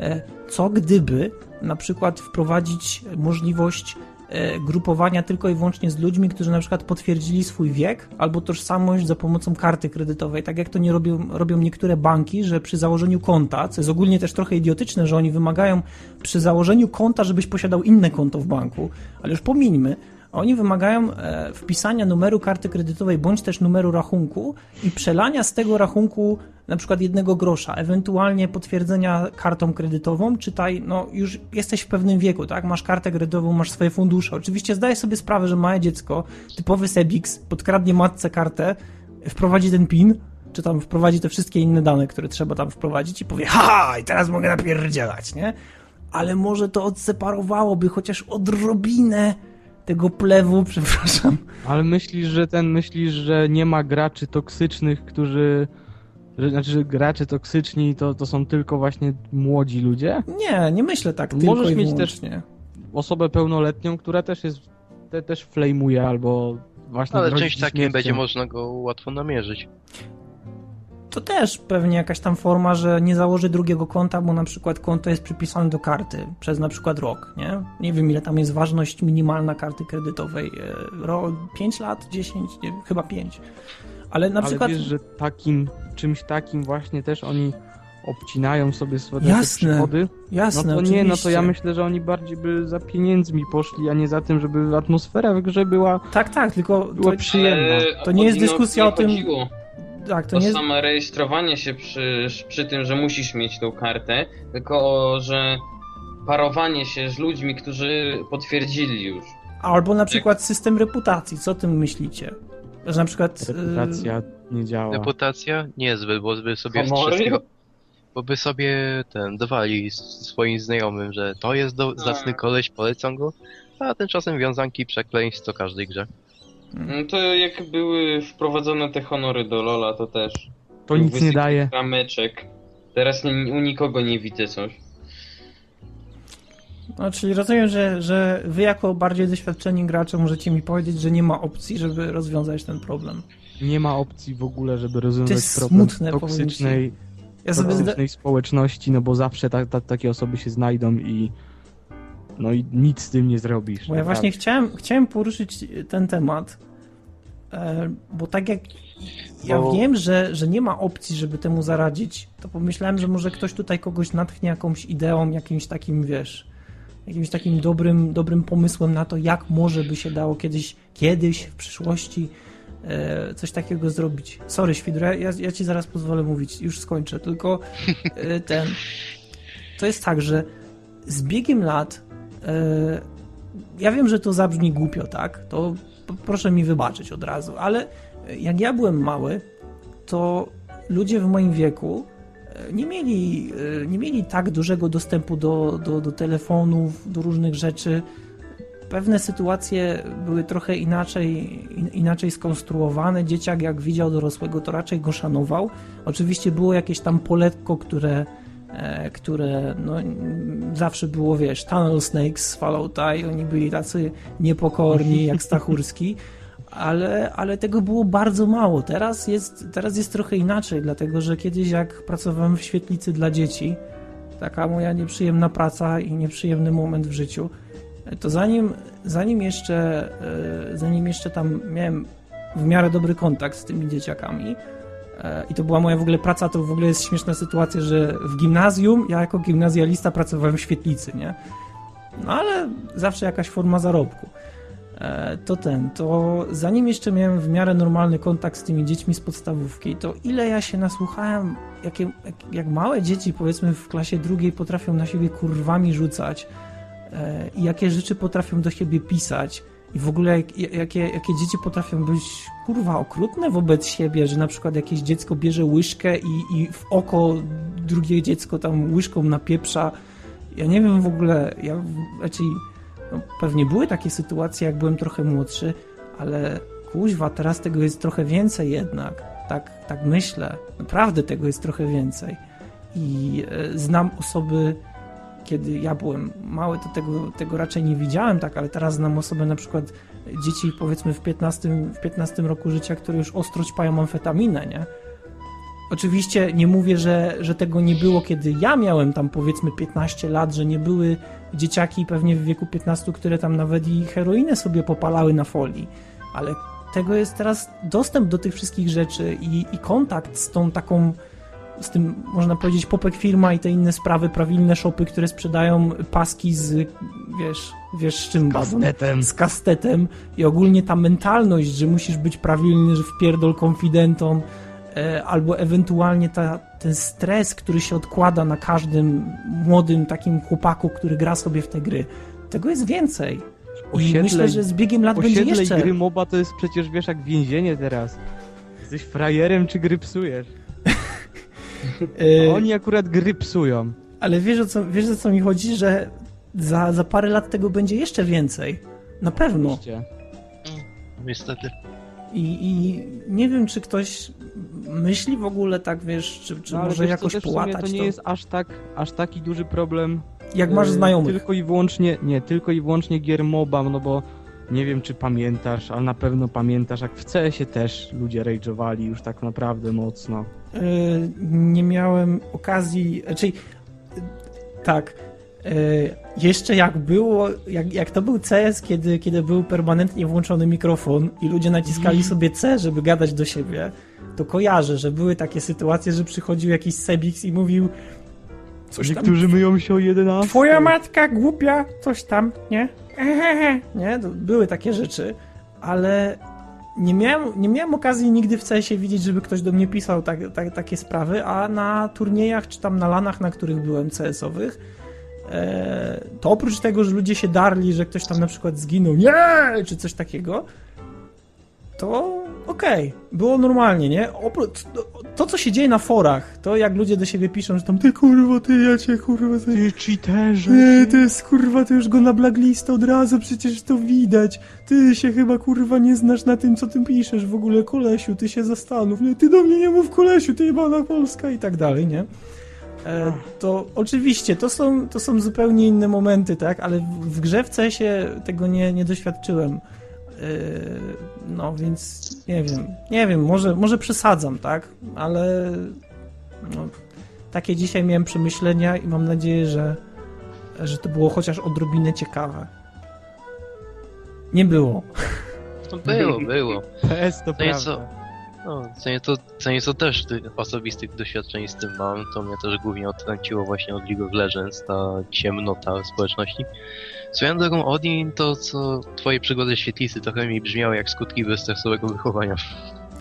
E, Co gdyby na przykład wprowadzić możliwość e, grupowania tylko i wyłącznie z ludźmi, którzy na przykład potwierdzili swój wiek albo tożsamość za pomocą karty kredytowej, tak jak to nie robią, robią niektóre banki, że przy założeniu konta, co jest ogólnie też trochę idiotyczne, że oni wymagają przy założeniu konta, żebyś posiadał inne konto w banku, ale już pomińmy, oni wymagają e, wpisania numeru karty kredytowej bądź też numeru rachunku i przelania z tego rachunku na przykład jednego grosza, ewentualnie potwierdzenia kartą kredytową, czytaj, no już jesteś w pewnym wieku, tak, masz kartę kredytową, masz swoje fundusze. Oczywiście zdaję sobie sprawę, że małe dziecko, typowy Sebix, podkradnie matce kartę, wprowadzi ten PIN, czy tam wprowadzi te wszystkie inne dane, które trzeba tam wprowadzić i powie, haha, i teraz mogę napierdzielać, nie? Ale może to odseparowałoby chociaż odrobinę tego plewu, *laughs* przepraszam. Ale myślisz, że ten myślisz, że nie ma graczy toksycznych, którzy. Że, znaczy, że gracze toksyczni to, to są tylko właśnie młodzi ludzie? Nie, nie myślę tak tylko Możesz i mieć też- wyłącznie. Osobę pełnoletnią, która też jest. Te, też flameuje albo właśnie. Ale ci takim będzie można go łatwo namierzyć. To też pewnie jakaś tam forma, że nie założy drugiego konta, bo na przykład konto jest przypisane do karty przez na przykład rok, nie? Nie wiem ile tam jest ważność minimalna karty kredytowej. e, Ro, 5 lat, 10, nie, chyba 5. Ale na Ale przykład... wiesz, że takim, czymś takim właśnie też oni obcinają sobie swoje Jasne, przychody. Jasne, No to nie, no to oczywiście. ja myślę, że oni bardziej by za pieniędzmi poszli, a nie za tym, żeby atmosfera w grze była, Tak, tak, tylko była to, przyjemna. Ale To nie jest dyskusja nie o tym- chodziło. Tak, to To nie samo rejestrowanie się przy, przy tym, że musisz mieć tą kartę, tylko że parowanie się z ludźmi, którzy potwierdzili już. Albo na przykład system reputacji, co o tym myślicie? Że na przykład... e, Reputacja nie działa. Reputacja? Niezbyt, bo by sobie wszystkiego... Bo by sobie ten, dawali swoim znajomym, że to jest do, zacny koleś, polecam go, a tymczasem wiązanki przekleństw co każdej grze. No to jak były wprowadzone te honory do Lola, to też. To nic nie daje. Rameczek. Teraz nie, u nikogo nie widzę coś. No, czyli rozumiem, że, że wy jako bardziej doświadczeni gracze możecie mi powiedzieć, że nie ma opcji, żeby rozwiązać ten problem. Nie ma opcji w ogóle, żeby rozwiązać jest problem smutne, toksycznej, Ja toksycznej społeczności, no bo zawsze ta, ta, takie osoby się znajdą i no i nic z tym nie zrobisz. Bo ja naprawdę. właśnie chciałem, chciałem poruszyć ten temat, E, bo tak jak ja Bo- wiem, że, że nie ma opcji, żeby temu zaradzić, to pomyślałem, że może ktoś tutaj kogoś natchnie jakąś ideą, jakimś takim, wiesz, jakimś takim dobrym, dobrym pomysłem na to, jak może by się dało kiedyś, kiedyś w przyszłości e, coś takiego zrobić. Sorry, Świdro, ja, ja ci zaraz pozwolę mówić, już skończę, tylko e, ten... To jest tak, że z biegiem lat ja wiem, że to zabrzmi głupio, tak? To proszę mi wybaczyć od razu, ale jak ja byłem mały, to ludzie w moim wieku e, nie mieli, e, nie mieli tak dużego dostępu do, do, do telefonów, do różnych rzeczy. Pewne sytuacje były trochę inaczej, in- inaczej skonstruowane. Dzieciak, jak widział dorosłego, to raczej go szanował. Oczywiście było jakieś tam poletko, które, e, które no, zawsze było, wiesz, Tunnel Snakes z Fallouta i oni byli tacy niepokorni *laughs* jak Stachurski, ale, ale tego było bardzo mało. Teraz jest, teraz jest trochę inaczej, dlatego że kiedyś jak pracowałem w świetlicy dla dzieci, taka moja nieprzyjemna praca i nieprzyjemny moment w życiu, to zanim, zanim jeszcze e, zanim jeszcze tam miałem w miarę dobry kontakt z tymi dzieciakami, E, I to była moja w ogóle praca, to w ogóle jest śmieszna sytuacja, że w gimnazjum ja jako gimnazjalista pracowałem w świetlicy, nie? No ale zawsze jakaś forma zarobku. E, To ten, to zanim jeszcze miałem w miarę normalny kontakt z tymi dziećmi z podstawówki, to ile ja się nasłuchałem, jakie, jak, jak małe dzieci powiedzmy w klasie drugiej potrafią na siebie kurwami rzucać e, i jakie rzeczy potrafią do siebie pisać i w ogóle jak, jakie, jakie dzieci potrafią być kurwa okrutne wobec siebie, że na przykład jakieś dziecko bierze łyżkę i, i w oko drugie dziecko tam łyżką napieprza. Ja nie wiem w ogóle, ja raczej no, pewnie były takie sytuacje, jak byłem trochę młodszy, ale kuźwa, teraz tego jest trochę więcej jednak. Tak, tak myślę. Naprawdę tego jest trochę więcej. I e, znam osoby, kiedy ja byłem mały, to tego, tego raczej nie widziałem, tak, ale teraz znam osoby, na przykład dzieci powiedzmy w 15, w 15 roku życia, które już ostro ćpają amfetaminę, nie? Oczywiście nie mówię, że, że tego nie było, kiedy ja miałem tam powiedzmy 15 lat, że nie były dzieciaki pewnie w wieku 15, które tam nawet i heroinę sobie popalały na folii, ale tego jest teraz dostęp do tych wszystkich rzeczy i, i kontakt z tą taką z tym, można powiedzieć, popek firma i te inne sprawy, prawilne shopy, które sprzedają paski z, wiesz, wiesz z czym bawią? Kastetem. z kastetem i ogólnie ta mentalność, że musisz być prawilny, że wpierdol konfidentom, e, albo ewentualnie ta, ten stres, który się odkłada na każdym młodym takim chłopaku, który gra sobie w te gry. Tego jest więcej. I Osiedle- myślę, że z biegiem lat będzie i jeszcze... gry moba to jest przecież, wiesz, jak więzienie teraz. Jesteś frajerem czy gry psujesz? E, oni akurat gry psują. Ale wiesz o, co, wiesz o co mi chodzi, że za, za parę lat tego będzie jeszcze więcej. Na pewno. Oczywiście. Niestety. I, I nie wiem, czy ktoś myśli w ogóle tak, wiesz, czy, czy No, może wiesz jakoś połatać to nie jest aż tak, aż taki duży problem. Jak masz e, znajomych. Tylko i wyłącznie, nie, tylko i wyłącznie gier MOBA, no bo nie wiem czy pamiętasz, ale na pewno pamiętasz, jak w CS-ie też ludzie rage'owali już tak naprawdę mocno. Y, nie miałem okazji, czyli tak, y, jeszcze jak było, jak, jak to był CS, kiedy, kiedy był permanentnie włączony mikrofon i ludzie naciskali sobie C, żeby gadać do siebie, to kojarzę, że były takie sytuacje, że przychodził jakiś Sebix i mówił coś tam, Niektórzy myją się o 11. twoja matka głupia, coś tam, nie? Ehehe. Nie, to były takie rzeczy, ale nie miałem, nie miałem okazji nigdy w CS-ie widzieć, żeby ktoś do mnie pisał tak, tak, takie sprawy, a na turniejach czy tam na lanach, na których byłem CS-owych, e, to oprócz tego, że ludzie się darli, że ktoś tam na przykład zginął, nie, czy coś takiego, to okej, było normalnie, nie? Oprócz, to, co się dzieje na forach, to jak ludzie do siebie piszą, że tam ty kurwa, ty, ja cię kurwa, ty, Ty cheaterze. nie, to jest kurwa, ty już go na blacklist od razu, przecież to widać. Ty się chyba kurwa nie znasz na tym, co ty piszesz w ogóle, kolesiu, ty się zastanów. Nie, ty do mnie nie mów kolesiu, ty jebana Polska i tak dalej, nie? E, to oczywiście, to są, to są zupełnie inne momenty, tak? Ale w, w grze w CS-ie tego nie, nie doświadczyłem. E, no więc nie wiem, nie wiem, może, może przesadzam, tak? Ale no, takie dzisiaj miałem przemyślenia i mam nadzieję, że, że to było chociaż odrobinę ciekawe. Nie było. No było, było. PS to co? prawda. No, co nieco, co nieco też ty, osobistych doświadczeń z tym mam, to mnie też głównie odtrąciło właśnie od League of Legends, ta ciemnota społeczności. Swoją drogą Odin, to co twoje przygody świetlicy trochę mi brzmiały jak skutki bezstresowego wychowania.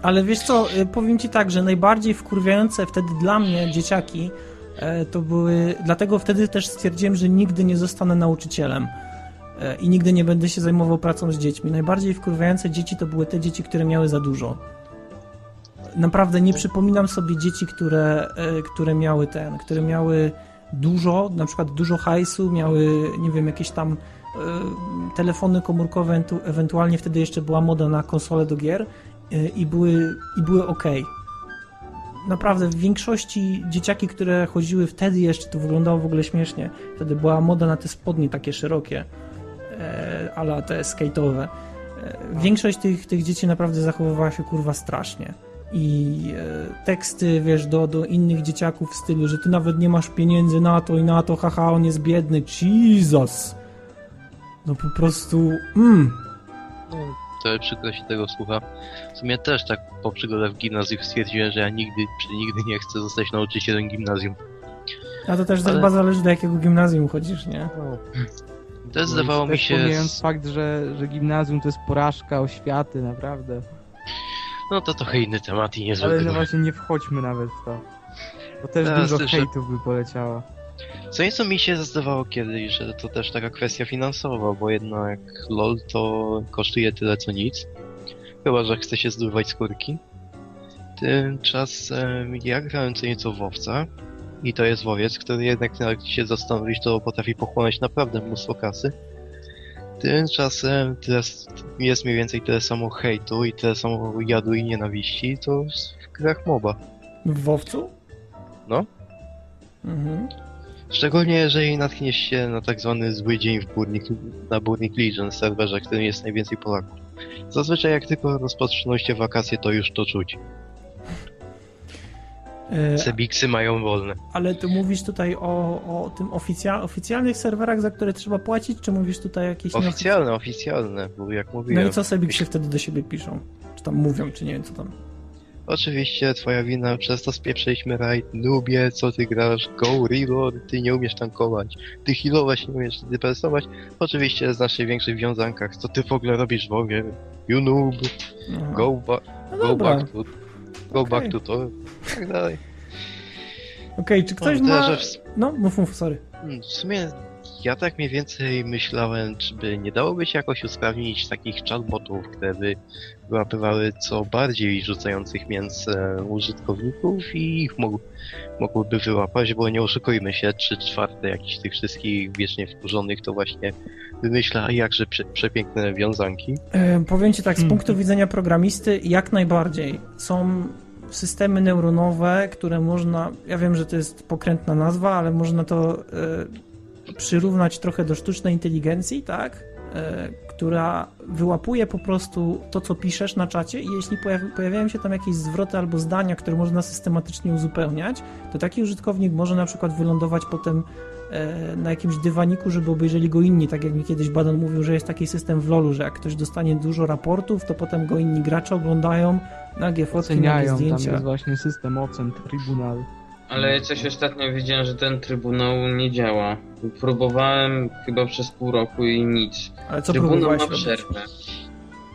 Ale wiesz co, y, powiem ci tak, że najbardziej wkurwiające wtedy dla mnie dzieciaki e, to były. Dlatego wtedy też stwierdziłem, że nigdy nie zostanę nauczycielem e, i nigdy nie będę się zajmował pracą z dziećmi. Najbardziej wkurwiające dzieci to były te dzieci, które miały za dużo. Naprawdę nie przypominam sobie dzieci, które, e, które miały ten, które miały dużo, na przykład dużo hajsu, miały, nie wiem, jakieś tam e, telefony komórkowe, ewentu- ewentualnie wtedy jeszcze była moda na konsole do gier y, i były, i były ok. Naprawdę w większości dzieciaki, które chodziły wtedy jeszcze, to wyglądało w ogóle śmiesznie. Wtedy była moda na te spodnie takie szerokie, e, ale te skate'owe. E, większość tych, tych dzieci naprawdę zachowywała się kurwa strasznie. I e, teksty, wiesz, do, do innych dzieciaków w stylu, że ty nawet nie masz pieniędzy na to i na to, haha, on jest biedny, Jesus! No po prostu, mm, No, to przykro się tego słucha. W sumie też tak po przygodach w gimnazjum stwierdziłem, że ja nigdy, nigdy nie chcę zostać nauczycielem gimnazjum. A to też Ale- chyba zależy do jakiego gimnazjum chodzisz, nie? Też zdawało mi się... pomijając fakt, że, że gimnazjum to jest porażka oświaty, naprawdę. No to trochę inny temat i niezły Ale no właśnie nie wchodźmy nawet w to. Bo też Teraz dużo też- hejtów by poleciało. Co nieco mi się zdawało kiedyś, że to też taka kwestia finansowa, bo jednak LOL to kosztuje tyle co nic. Chyba, że chce się zdobywać skórki. Tymczasem ja grałem co nieco w Wowca i to jest Wowiec, który jednak jak się zastanowić, to potrafi pochłonąć naprawdę mnóstwo kasy. Tymczasem teraz jest mniej więcej tyle samo hejtu i tyle samo jadu i nienawiści, to w grach MOBA. W Wowcu? No. Mhm. Szczególnie jeżeli natkniesz się na tak zwany zły dzień w Burnik, na Burnik Legion serwerze, którym jest najwięcej Polaków. Zazwyczaj jak tylko rozpoczną się wakacje, to już to czuć. E, Sebiksy mają wolne. ale ty mówisz tutaj o, o tym oficja- oficjalnych serwerach, za które trzeba płacić, czy mówisz tutaj nieofic- Oficjalne, oficjalne, bo jak No mówiłem. i co się wtedy do siebie piszą? Czy tam mówią, czy nie wiem co tam. Oczywiście twoja wina, przez to spieprzyliśmy raid. Nubie, co ty grasz? Go reload, ty nie umiesz tankować. Ty healować, nie umiesz dypersować. Oczywiście znasz się w większych wiązankach. Co ty w ogóle robisz w ogie? You noob, go, ba- no go back to... Go Okej. back to to. i Tak dalej. Okej, czy ktoś O, tyle, ma... że w- No, mów, mów, sorry. Hmm, W sumie ja tak mniej więcej myślałem, czy by nie dałoby się jakoś usprawnić takich chatbotów, które by wyłapywały co bardziej rzucających mięsem użytkowników i ich mógł, mogłyby wyłapać, bo nie oszukujmy się, trzy czwarte jakichś tych wszystkich wiecznie wkurzonych to właśnie wymyśla jakże prze, przepiękne wiązanki. E, powiem ci tak, z Hmm. punktu widzenia programisty, jak najbardziej. Są systemy neuronowe, które można, ja wiem, że to jest pokrętna nazwa, ale można to e, przyrównać trochę do sztucznej inteligencji, tak? E, która wyłapuje po prostu to, co piszesz na czacie i jeśli pojawi, pojawiają się tam jakieś zwroty albo zdania, które można systematycznie uzupełniać, to taki użytkownik może na przykład wylądować potem e, na jakimś dywaniku, żeby obejrzeli go inni, tak jak mi kiedyś Badon mówił, że jest taki system w LoLu, że jak ktoś dostanie dużo raportów, to potem go inni gracze oglądają, nagie fotki, nagie Oceniają, tam zdjęcia. jest właśnie system ocen, tribunal. Ale coś ostatnio widziałem, że ten trybunał nie działa. Próbowałem chyba przez pół roku i nic. Ale co trybunał próbowałeś ma przerwę.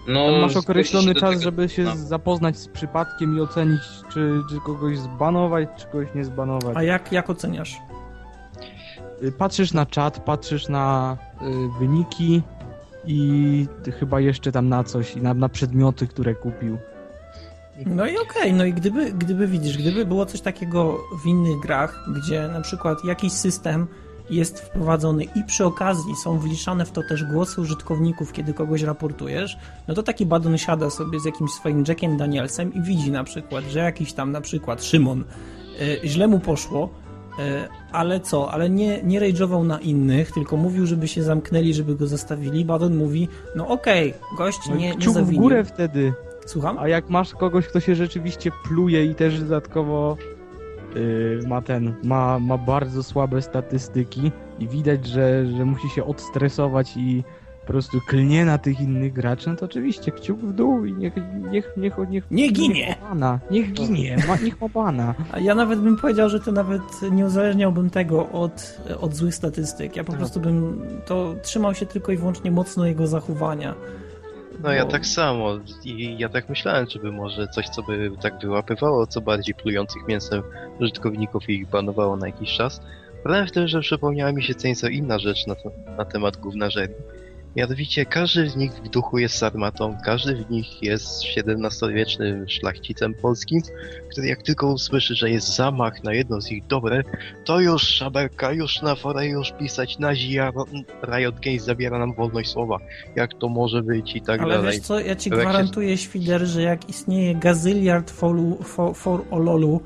No, Tam masz określony czas, tego żeby się trybunału. zapoznać z przypadkiem i ocenić, czy, czy kogoś zbanować, czy kogoś nie zbanować. A jak, jak oceniasz? Y, Patrzysz na czat, patrzysz na y, wyniki i chyba jeszcze tam na coś, i na, na przedmioty, które kupił. No i okej, no i gdyby, gdyby widzisz, gdyby było coś takiego w innych grach, gdzie na przykład jakiś system jest wprowadzony i przy okazji są wliczane w to też głosy użytkowników, kiedy kogoś raportujesz, no to taki badon siada sobie z jakimś swoim Jackiem Danielsem i widzi na przykład, że jakiś tam na przykład Szymon y, źle mu poszło, y, ale co, ale nie, nie rage'ował na innych, tylko mówił, żeby się zamknęli, żeby go zostawili. Badon mówi, no okej, gość No nie, nie kciuk w zawinił. górę wtedy. Słucham? A jak masz kogoś, kto się rzeczywiście pluje i też dodatkowo yy, ma ten, ma, ma bardzo słabe statystyki i widać, że, że musi się odstresować i, po prostu klnie na tych innych graczy, no to oczywiście kciuk w dół i niech, niech, niech, niech, Nie ginie! ma bana, niech ginie, ma, niech ma bana. *laughs* A ja nawet bym powiedział, że to nawet nie uzależniałbym tego od, od złych statystyk. Ja po Tak. prostu bym to trzymał się tylko i wyłącznie mocno jego zachowania. No ja Bo- tak samo i ja tak myślałem, żeby może coś, co by tak wyłapywało co bardziej plujących mięsem użytkowników i ich banowało na jakiś czas. Problem w tym, że przypomniała mi się co nieco inna rzecz na, to, na temat. Mianowicie każdy z nich w duchu jest sarmatą, każdy z nich jest XVII-wiecznym szlachcicem polskim, który jak tylko usłyszy, że jest zamach na jedno z ich dobre, to już szaberka, już na forę, już pisać nazi, a Riot Games zabiera nam wolność słowa. Jak to może być i tak Ale dalej. wiesz co, ja ci gwarantuję, Świder, że jak istnieje gazyliard folu, for, for Ololu,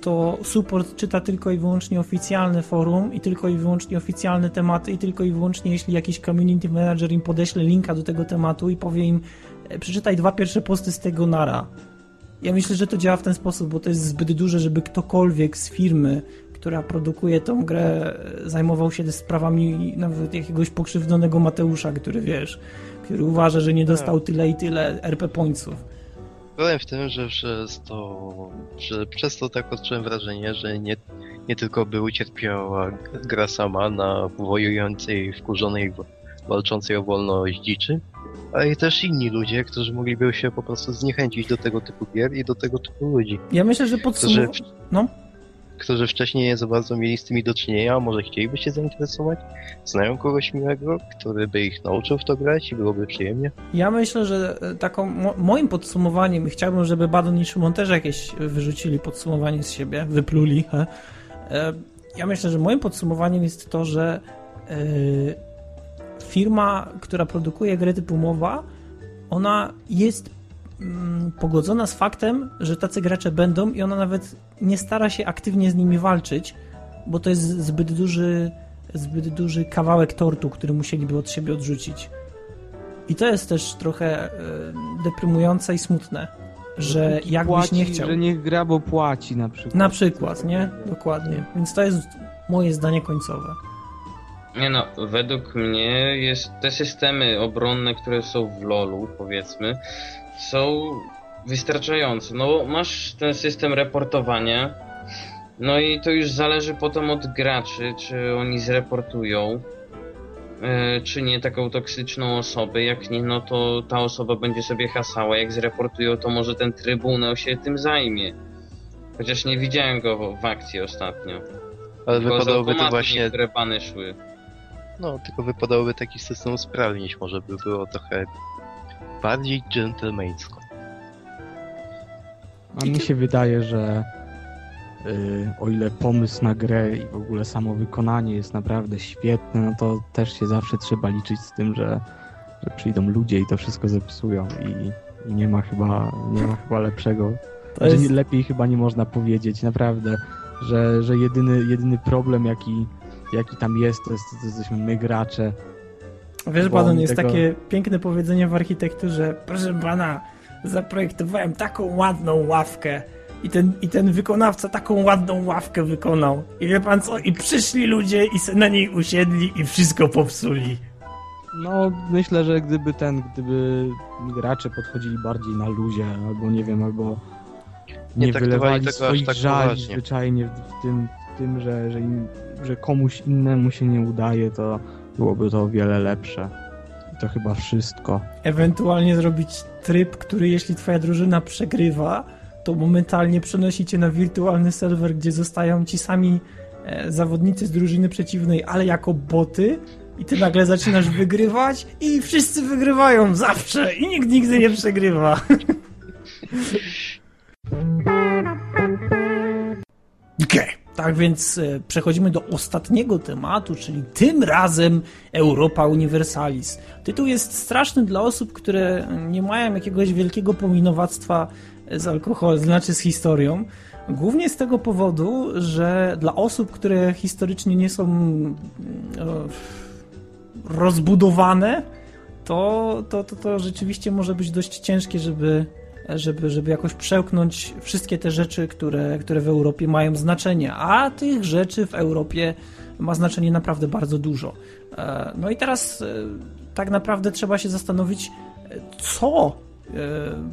to support czyta tylko i wyłącznie oficjalne forum i tylko i wyłącznie oficjalne tematy i tylko i wyłącznie jeśli jakiś community manager im podeśle linka do tego tematu i powie im e, przeczytaj dwa pierwsze posty z tego nara. Ja myślę, że to działa w ten sposób, bo to jest zbyt duże, żeby ktokolwiek z firmy, która produkuje tą grę, e, zajmował się sprawami nawet jakiegoś pokrzywdzonego Mateusza, który wiesz, który uważa, że nie dostał tyle i tyle RP pointsów. Problem w tym, że przez to, że przez to tak odczułem wrażenie, że nie, nie tylko by ucierpiała gra sama na wojującej, wkurzonej, walczącej o wolność dziczy, ale i też inni ludzie, którzy mogliby się po prostu zniechęcić do tego typu gier i do tego typu ludzi, Ja myślę, że podsumowując... No. Którzy wcześniej nie za bardzo mieli z tymi do czynienia, może chcieliby się zainteresować, znają kogoś miłego, który by ich nauczył w to grać i byłoby przyjemnie. Ja myślę, że e, taką mo moim podsumowaniem, chciałbym, żeby Badon i Szymon też jakieś wyrzucili podsumowanie z siebie, wypluli. He. E, Ja myślę, że moim podsumowaniem jest to, że e, firma, która produkuje gry typu MOBA, ona jest mm, pogodzona z faktem, że tacy gracze będą i ona nawet nie stara się aktywnie z nimi walczyć, bo to jest zbyt duży, zbyt duży kawałek tortu, który musieliby od siebie odrzucić. I to jest też trochę e, deprymujące i smutne, że jakbyś płaci, nie chciał. Że niech gra, bo płaci na przykład. Na przykład, nie? Dokładnie. Więc to jest moje zdanie końcowe. Nie no, według mnie jest, te systemy obronne, które są w LoLu, powiedzmy, są wystarczające. No, masz ten system reportowania, no i to już zależy potem od graczy, czy oni zreportują, e, czy nie taką toksyczną osobę. Jak nie, no to ta osoba będzie sobie hasała. Jak zreportują, to może ten trybunał się tym zajmie. Chociaż nie widziałem go w- w akcji ostatnio. Ale Tylko wypadałoby to właśnie niektóre bany szły. No, tylko wypadałoby taki system usprawnić, może by było trochę bardziej gentlemańsko. A mi się wydaje, że y, o ile pomysł na grę i w ogóle samo wykonanie jest naprawdę świetne, no to też się zawsze trzeba liczyć z tym, że, że przyjdą ludzie i to wszystko zepsują i, i nie ma chyba nie ma chyba lepszego. To Że jest, lepiej chyba nie można powiedzieć, naprawdę, że, że jedyny, jedyny problem jaki, jaki tam jest, to, jest, to jesteśmy my gracze. Wiesz, Badon, jest tego- takie piękne powiedzenie w architekturze. Proszę pana, zaprojektowałem taką ładną ławkę. I ten, I ten wykonawca taką ładną ławkę wykonał. I wie pan co? I przyszli ludzie i se na niej usiedli i wszystko popsuli. No, myślę, że gdyby ten, gdyby gracze podchodzili bardziej na luzie, albo nie wiem, albo Nie nie, wylewali tego swoich tak żali poważnie. zwyczajnie w, w tym, w tym że, że, im, że komuś innemu się nie udaje, to byłoby to o wiele lepsze. I to chyba wszystko. Ewentualnie zrobić tryb, który jeśli twoja drużyna przegrywa, to momentalnie przenosi cię na wirtualny serwer, gdzie zostają ci sami e, zawodnicy z drużyny przeciwnej, ale jako boty i ty nagle zaczynasz *laughs* wygrywać i wszyscy wygrywają zawsze i nikt nigdy nie przegrywa. *laughs* Okej, tak więc e, przechodzimy do ostatniego tematu, czyli tym razem Europa Universalis. Tytuł jest straszny dla osób, które nie mają jakiegoś wielkiego pominowactwa z alkoholem, znaczy z historią. Głównie z tego powodu, że dla osób, które historycznie nie są mm, e, rozbudowane, to, to, to, to rzeczywiście może być dość ciężkie, żeby, żeby, żeby jakoś przełknąć wszystkie te rzeczy, które, które w Europie mają znaczenie. A tych rzeczy w Europie ma znaczenie naprawdę bardzo dużo. E, No i teraz e, tak naprawdę trzeba się zastanowić, co e,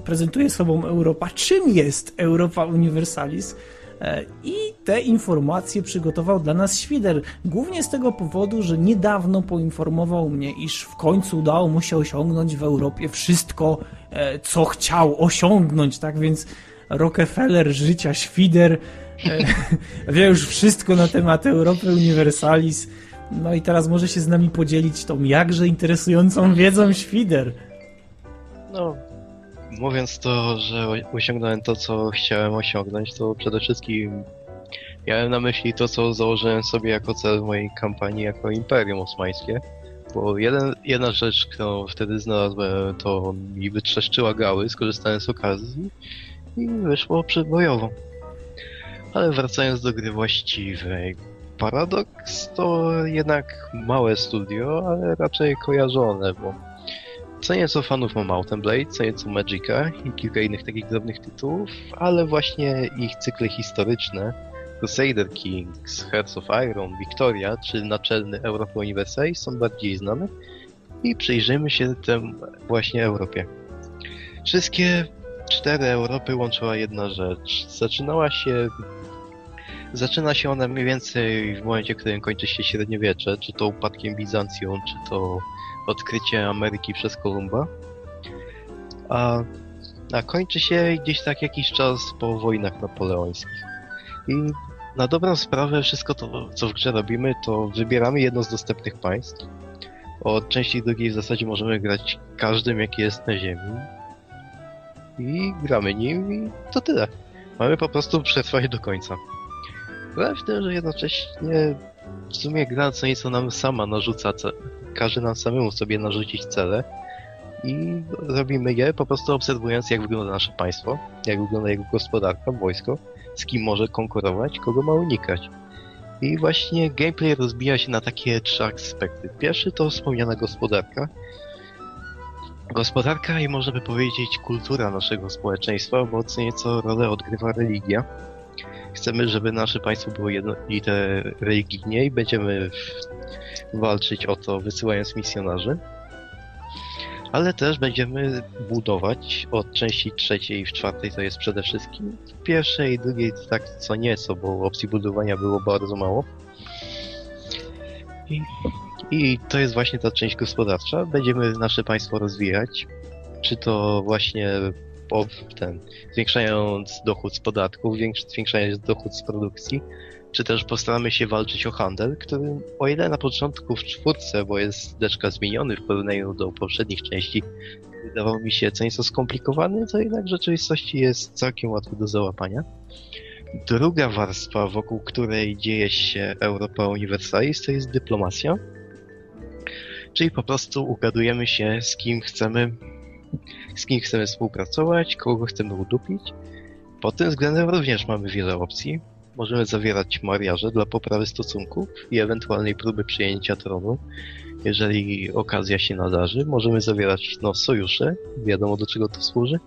prezentuje sobą Europa, czym jest Europa Universalis. E, I te informacje przygotował dla nas Świder. Głównie z tego powodu, że niedawno poinformował mnie, iż w końcu udało mu się osiągnąć w Europie wszystko, e, co chciał osiągnąć. Tak więc Rockefeller, życia, Świder e, *laughs* wie już wszystko na temat Europy Universalis. No i teraz może się z nami podzielić tą jakże interesującą wiedzą Świder. No, mówiąc to, że osiągnąłem to, co chciałem osiągnąć, to przede wszystkim miałem na myśli to, co założyłem sobie jako cel mojej kampanii jako Imperium Osmańskie. Bo jeden, jedna rzecz, którą wtedy znalazłem, to mi wytrzeszczyła gały, skorzystałem z okazji i wyszło przebojowo. Ale wracając do gry właściwej. Paradox to jednak małe studio, ale raczej kojarzone, bo co nieco fanów ma Mountain Blade, co nieco Magica i kilka innych takich drobnych tytułów, ale właśnie ich cykle historyczne Crusader Kings, Hearts of Iron, Victoria czy naczelny Europa Universalis są bardziej znane i przyjrzymy się tym właśnie Europie. Wszystkie cztery Europy łączyła jedna rzecz. Zaczynała się Zaczyna się ona mniej więcej w momencie, w którym kończy się średniowiecze, czy to upadkiem Bizancjum, czy to odkrycie Ameryki przez Kolumba. A, a kończy się gdzieś tak jakiś czas po wojnach napoleońskich. I na dobrą sprawę wszystko to, co w grze robimy, to wybieramy jedno z dostępnych państw. Od części drugiej w zasadzie możemy grać każdym, jaki jest na ziemi. I gramy nim i to tyle. Mamy po prostu przetrwać do końca. Problem w tym, że jednocześnie w sumie gra co nieco nam sama narzuca, każe nam samemu sobie narzucić cele i robimy je po prostu obserwując jak wygląda nasze państwo, jak wygląda jego gospodarka, wojsko, z kim może konkurować, kogo ma unikać. I właśnie gameplay rozbija się na takie trzy aspekty. Pierwszy to wspomniana gospodarka. Gospodarka i można by powiedzieć kultura naszego społeczeństwa, bo co nieco rolę odgrywa religia. Chcemy, żeby nasze państwo było jednolite religijnie i będziemy walczyć o to, wysyłając misjonarzy. Ale też będziemy budować od części trzeciej w czwartej to jest przede wszystkim. W pierwszej i drugiej tak co nieco, bo opcji budowania było bardzo mało. I, I to jest właśnie ta część gospodarcza. Będziemy nasze państwo rozwijać. Czy to właśnie ten, zwiększając dochód z podatków, większ- zwiększając dochód z produkcji, czy też postaramy się walczyć o handel, który o ile na początku w czwórce, bo jest deczka zmieniony w porównaniu do poprzednich części, wydawał mi się co nieco skomplikowany, to jednak w rzeczywistości jest całkiem łatwy do załapania. Druga warstwa, wokół której dzieje się Europa Universalis, to jest dyplomacja. Czyli po prostu ugadujemy się, z kim chcemy z kim chcemy współpracować, kogo chcemy udupić. Pod tym względem również mamy wiele opcji. Możemy zawierać mariaże dla poprawy stosunków i ewentualnej próby przyjęcia tronu, jeżeli okazja się nadarzy. Możemy zawierać no, sojusze, wiadomo do czego to służy.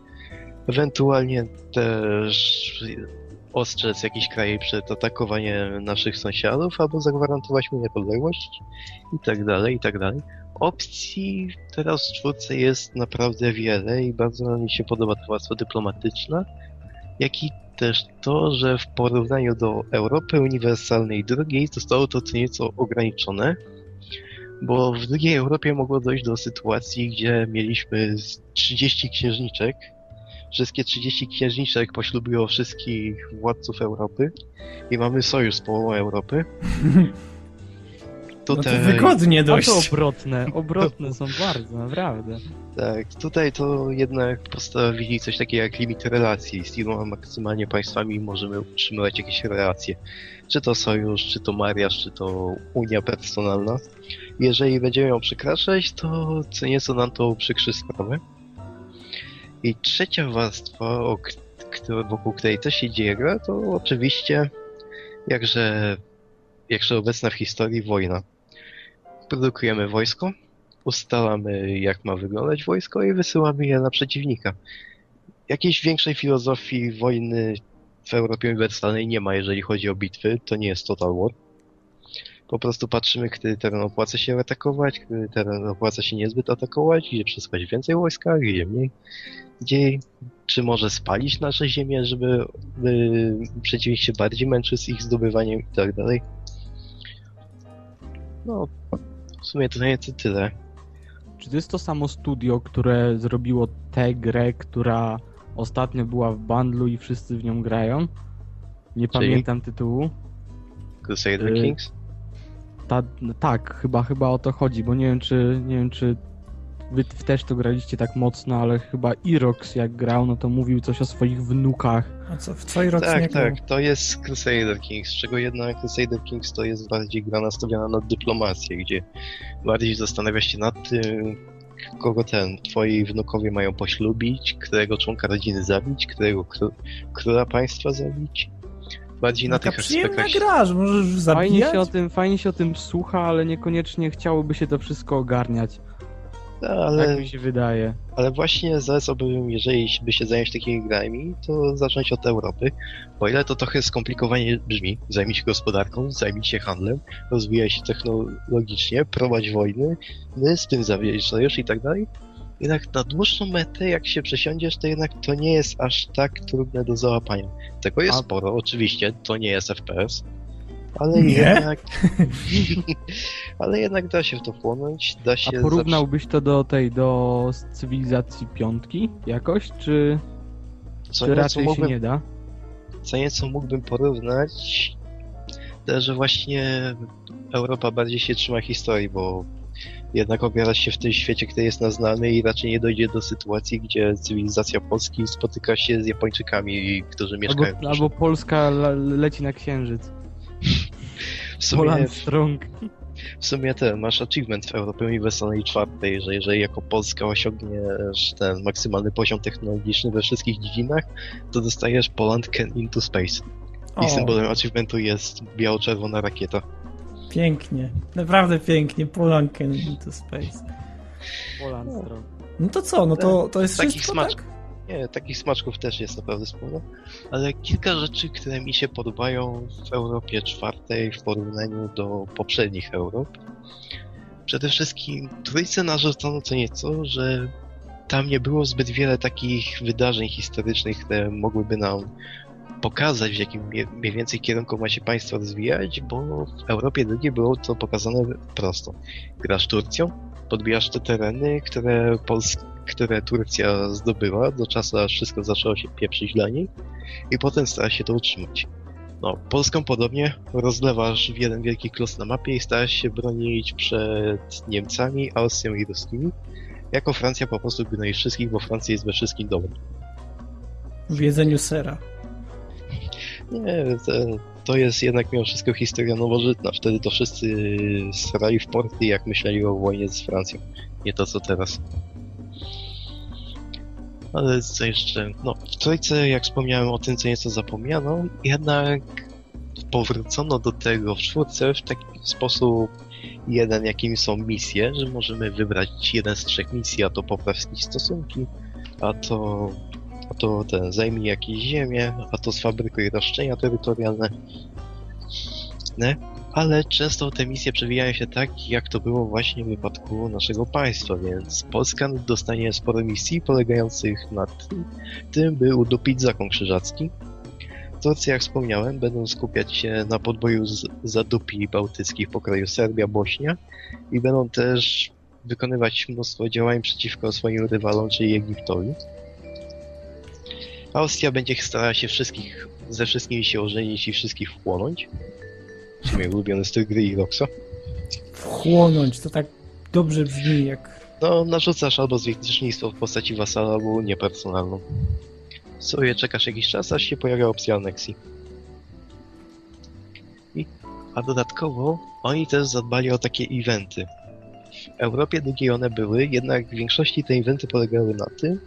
Ewentualnie też ostrzec jakiś kraj przed atakowaniem naszych sąsiadów, albo zagwarantować mu niepodległość i tak dalej, i tak dalej. Opcji teraz w czwórce jest naprawdę wiele i bardzo mi się podoba ta warstwa dyplomatyczna, jak i też to, że w porównaniu do Europy Uniwersalnej drugiej zostało to co nieco ograniczone, bo w drugiej Europie mogło dojść do sytuacji, gdzie mieliśmy z 30 księżniczek, wszystkie 30 księżniczek poślubiło wszystkich władców Europy i mamy sojusz z połową Europy. *laughs* No to wygodnie A to dość. obrotne, *laughs* obrotne są bardzo, naprawdę. Tak, tutaj to jednak postawili coś takiego jak limit relacji. Z iloma maksymalnie państwami możemy utrzymywać jakieś relacje. Czy to sojusz, czy to mariaż, czy to unia personalna. Jeżeli będziemy ją przekraczać, to co nieco nam to uprzykrzy sprawę. I trzecia warstwa, o k- której- wokół której też się dzieje gra, to oczywiście jakże, jakże obecna w historii wojna. Produkujemy wojsko, ustalamy jak ma wyglądać wojsko i wysyłamy je na przeciwnika. Jakiejś większej filozofii wojny w Europie Uniwersalnej nie ma, jeżeli chodzi o bitwy, to nie jest Total War. Po prostu patrzymy, który teren opłaca się atakować, który teren opłaca się niezbyt atakować, gdzie przesyłać więcej wojska, gdzie mniej. Gdzie, czy może spalić nasze ziemię, żeby by przeciwnik się bardziej męczył z ich zdobywaniem i tak dalej. No, w sumie to nie to tyle. Czy to jest to samo studio, które zrobiło tę grę, która ostatnio była w bundlu i wszyscy w nią grają? Nie Czyli? pamiętam tytułu. Crusader Y, Kings? Ta, tak, chyba, chyba o to chodzi, bo nie wiem, czy nie wiem, czy wy też to graliście tak mocno, ale chyba Irox jak grał, no to mówił coś o swoich wnukach. A co, w twojej rocznie Tak, tak, to jest Crusader Kings, z czego jedna Crusader Kings to jest bardziej gra nastawiona na dyplomację, gdzie bardziej zastanawia się nad tym, kogo ten, twoi wnukowie mają poślubić, którego członka rodziny zabić, którego kró- króla państwa zabić. Bardziej na Taka tych aspektach. gra, że możesz Fajnie zabijać. się, o tym, fajnie się o tym słucha, ale niekoniecznie chciałoby się to wszystko ogarniać. No, Tak ale, mi się wydaje. ale właśnie zalecałbym, jeżeli by się zająć takimi grami, to zacząć od Europy. O ile to trochę skomplikowanie brzmi, zajmij się gospodarką, zajmij się handlem, rozwijaj się technologicznie, prowadź wojny, my z tym zabierz sojusz i tak dalej. Jednak na dłuższą metę, jak się przesiądziesz, to jednak to nie jest aż tak trudne do załapania. Tego jest A- sporo, oczywiście, to nie jest FPS, ale Nie? jednak... *laughs* ale jednak da się w to wchłonąć, da się... A porównałbyś to do tej, do cywilizacji piątki jakoś, czy, co czy raczej się mógłbym- nie da? co nieco mógłbym porównać, to, że właśnie Europa bardziej się trzyma historii, bo jednak opiera się w tym świecie, który jest nam znany i raczej nie dojdzie do sytuacji, gdzie cywilizacja Polski spotyka się z Japończykami, którzy mieszkają Albo, albo Polska le- leci na księżyc. W sumie, Poland Strong. w sumie ten, masz achievement w Europie Uniwersalnej czwartej, że jeżeli jako Polska osiągniesz ten maksymalny poziom technologiczny we wszystkich dziedzinach, to dostajesz Poland Can into Space. I O, symbolem achievementu jest biało-czerwona rakieta. pięknie. Naprawdę pięknie. Polanken into space. Poland Strong. No to co, no to, to jest Takich wszystko, smaczków. tak? Nie, takich smaczków też jest naprawdę sporo, ale kilka rzeczy, które mi się podobają w Europie czwartej w porównaniu do poprzednich Europ. Przede wszystkim trójce narzucono co nieco, że tam nie było zbyt wiele takich wydarzeń historycznych, które mogłyby nam pokazać, w jakim mniej więcej kierunku ma się państwo rozwijać, bo w Europie drugiej było to pokazane prosto. Grasz Turcją, podbijasz te tereny, które, Pols- które Turcja zdobyła do czasu, aż wszystko zaczęło się pieprzyć dla niej i potem stara się to utrzymać. No, Polską podobnie rozlewasz w jeden wielki klos na mapie i starasz się bronić przed Niemcami, Austrią i Ruskimi. Jako Francja po prostu gnoisz wszystkich, bo Francja jest we wszystkim dobra. W jedzeniu sera. Nie, to, to jest jednak mimo wszystko historia nowożytna. Wtedy to wszyscy strali w porty, jak myśleli o wojnie z Francją. Nie to, co teraz. Ale co jeszcze? No, w trójce, jak wspomniałem o tym, co nieco zapomniano, jednak powrócono do tego w czwórce w taki sposób jeden, jakim są misje, że możemy wybrać jeden z trzech misji, a to popraw stosunki, a to a to ten, zajmij jakieś ziemię, a to sfabrykuj roszczenia terytorialne. Ne? Ale często te misje przewijają się tak, jak to było właśnie w wypadku naszego państwa, więc Polska dostanie sporo misji polegających na tym, by udupić zakon krzyżacki. Turcy, jak wspomniałem, będą skupiać się na podboju z zadupi bałtyckich w pokraju Serbia-Bośnia i będą też wykonywać mnóstwo działań przeciwko swoim rywalom, czyli Egiptowi. Austria będzie starała się wszystkich, ze wszystkimi się ożenić i wszystkich wchłonąć. Sumie ulubiony styl gry i Roxa. Wchłonąć, to tak dobrze brzmi jak... No, narzucasz albo zwierzchnictwo w postaci wasala, albo niepersonalną. Sobie czekasz jakiś czas, aż się pojawia opcja aneksji. I, a dodatkowo oni też zadbali o takie eventy. W Europie drugiej one były, jednak w większości te eventy polegały na tym,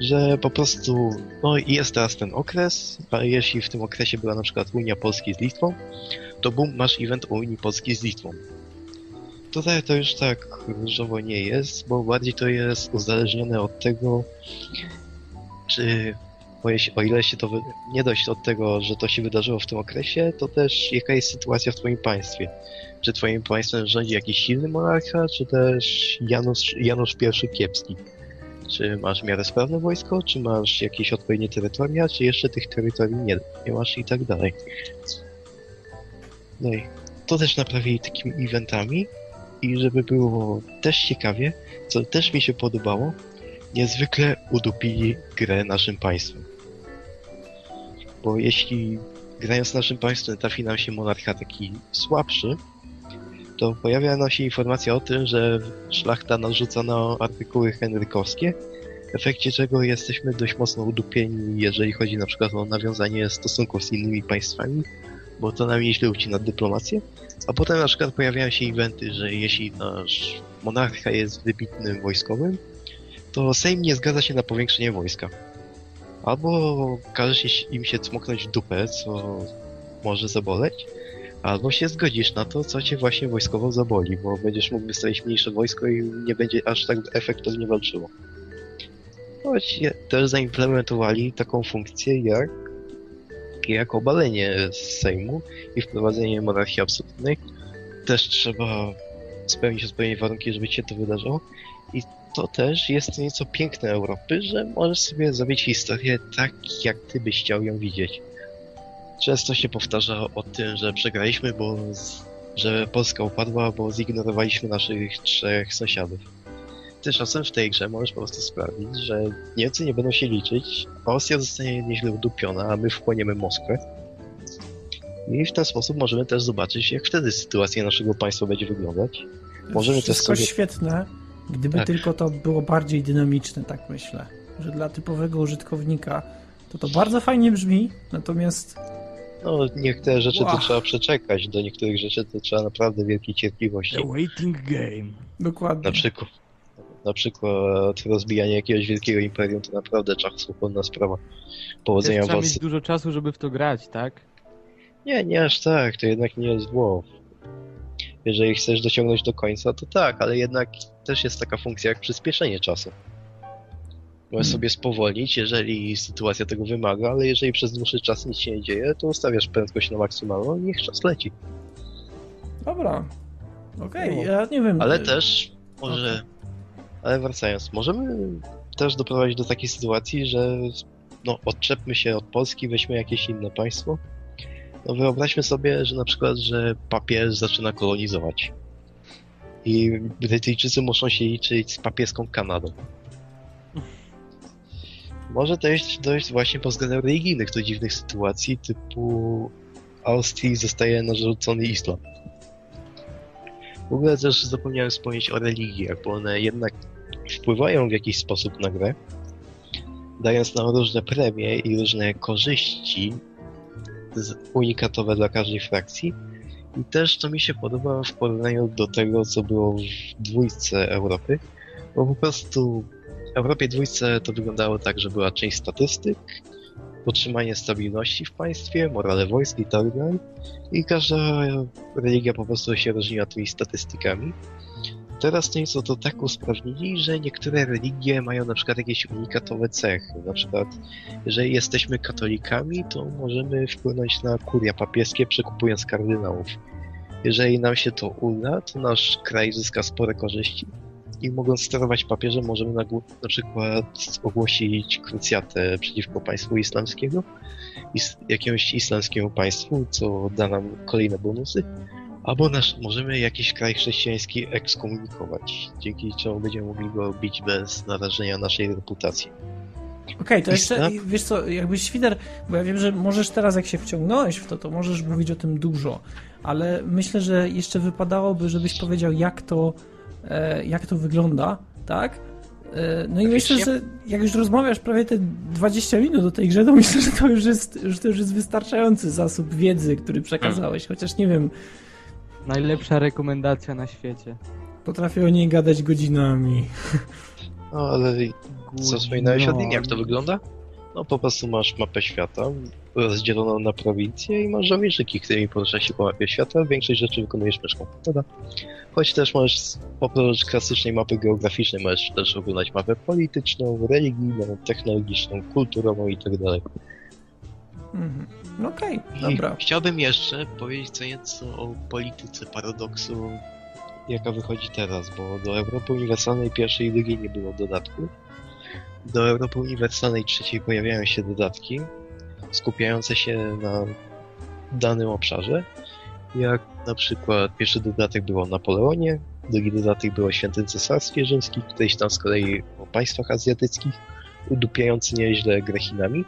że po prostu, no jest teraz ten okres, a jeśli w tym okresie była na przykład Unia Polski z Litwą, to bum, masz event o Unii Polskiej z Litwą. Tutaj to już tak różowo nie jest, bo bardziej to jest uzależnione od tego, czy o ile się to nie dość od tego, że to się wydarzyło w tym okresie, to też jaka jest sytuacja w twoim państwie. Czy twoim państwem rządzi jakiś silny monarcha, czy też Janusz, Janusz I Kiepski? Czy masz w miarę sprawne wojsko, czy masz jakieś odpowiednie terytoria, czy jeszcze tych terytoriów nie, nie masz i tak dalej. No i to też naprawili takimi eventami i żeby było też ciekawie, co też mi się podobało, niezwykle udupili grę naszym państwem. Bo jeśli grając naszym państwem trafi nam się monarcha taki słabszy, to pojawia nam się informacja o tym, że szlachta narzuca na artykuły henrykowskie, w efekcie czego jesteśmy dość mocno udupieni, jeżeli chodzi na przykład o nawiązanie stosunków z innymi państwami, bo to nam nieźle ucina dyplomację, a potem na przykład pojawiają się eventy, że jeśli nasz monarcha jest wybitnym wojskowym, to Sejm nie zgadza się na powiększenie wojska. Albo każe im się cmoknąć w dupę, co może zaboleć, albo się zgodzisz na to, co cię właśnie wojskowo zaboli, bo będziesz mógł wystawić mniejsze wojsko i nie będzie aż tak efektownie walczyło. Choć też zaimplementowali taką funkcję jak, jak obalenie Sejmu i wprowadzenie monarchii absolutnej. Też trzeba spełnić odpowiednie warunki, żeby się to wydarzyło. I to też jest nieco piękne Europy, że możesz sobie zrobić historię tak, jak ty byś chciał ją widzieć. Często się powtarza o tym, że przegraliśmy, bo z, że Polska upadła, bo zignorowaliśmy naszych trzech sąsiadów. Tymczasem w tej grze możesz po prostu sprawić, że Niemcy nie będą się liczyć, Austria zostanie nieźle udupiona, a my wchłoniemy Moskwę. I w ten sposób możemy też zobaczyć, jak wtedy sytuacja naszego państwa będzie wyglądać. Możemy też Wszystko sobie- świetne, gdyby Tak. tylko to było bardziej dynamiczne, tak myślę. Że dla typowego użytkownika to to bardzo fajnie brzmi, natomiast No, niektóre rzeczy to Ła. trzeba przeczekać, do niektórych rzeczy to trzeba naprawdę wielkiej cierpliwości. The waiting game. dokładnie. Na przykład, na przykład rozbijanie jakiegoś wielkiego imperium to naprawdę czasochłonna sprawa. Powodzenia Też trzeba was. mieć dużo czasu, żeby w to grać, tak? Nie, nie aż tak, to jednak nie jest WoW. Jeżeli chcesz dociągnąć do końca, to tak, ale jednak też jest taka funkcja jak przyspieszenie czasu. Możesz Hmm. sobie spowolnić, jeżeli sytuacja tego wymaga, ale jeżeli przez dłuższy czas nic się nie dzieje, to ustawiasz prędkość na maksymalną i niech czas leci. Dobra. Okej, No. ja nie wiem. Ale y, też może. Ale wracając, możemy też doprowadzić do takiej sytuacji, że no, odczepmy się od Polski, weźmy jakieś inne państwo. No wyobraźmy sobie, że na przykład, że papież zaczyna kolonizować. I Brytyjczycy muszą się liczyć z papieską Kanadą. Może dojść, dojść właśnie pod względem religijnych do dziwnych sytuacji, typu Austrii zostaje narzucony islam. W ogóle też zapomniałem wspomnieć o religiach, bo one jednak wpływają w jakiś sposób na grę, dając nam różne premie i różne korzyści unikatowe dla każdej frakcji. I też to mi się podoba w porównaniu do tego, co było w dwójce Europy, bo po prostu w Europie dwójce to wyglądało tak, że była część statystyk, utrzymanie stabilności w państwie, morale wojsk i tak dalej. I każda religia po prostu się różniła tymi statystykami. Teraz nieco to tak usprawnili, że niektóre religie mają na przykład jakieś unikatowe cechy. Na przykład, jeżeli jesteśmy katolikami, to możemy wpłynąć na kuria papieskie, przekupując kardynałów. Jeżeli nam się to uda, to nasz kraj zyska spore korzyści i mogąc sterować papieżem, możemy na, na przykład ogłosić krucjatę przeciwko państwu islamskiego, is, jakiemuś islamskiemu państwu, co da nam kolejne bonusy, albo nasz, możemy jakiś kraj chrześcijański ekskomunikować, dzięki czemu będziemy mogli go bić bez narażenia naszej reputacji. Okej, to jeszcze, wiesz co, jakby Świder, bo ja wiem, że możesz teraz, jak się wciągnąłeś w to, to możesz mówić o tym dużo, ale myślę, że jeszcze wypadałoby, żebyś powiedział, jak to, jak to wygląda, tak? E, no i myślę, że jak już rozmawiasz prawie te 20 minut o tej grze, to *laughs* myślę, że to już jest, że to już jest wystarczający zasób wiedzy, który przekazałeś, chociaż nie wiem, Najlepsza rekomendacja na świecie. potrafię o niej gadać godzinami. No ale co wspominałeś o tym, jak to wygląda? No po prostu masz mapę świata, rozdzieloną na prowincje i masz żołnierzyki, którymi porusza się po mapie świata. Większość rzeczy wykonujesz myszką. Dobra. Choć też możesz, oprócz klasycznej mapy geograficznej, możesz też oglądać mapę polityczną, religijną, technologiczną, kulturową i tak. Mhm. Okej, I dobra. chciałbym jeszcze powiedzieć co nieco o polityce paradoksu, jaka wychodzi teraz, bo do Europy Uniwersalnej pierwszej i drugiej nie było dodatku. Do Europy Uniwersalnej trzeciej pojawiają się dodatki, skupiające się na danym obszarze, jak na przykład pierwszy dodatek był o Napoleonie, drugi dodatek był o Świętym Cesarstwie Rzymskim, któryś tam z kolei o państwach azjatyckich, udupiający nieźle grę Chinami.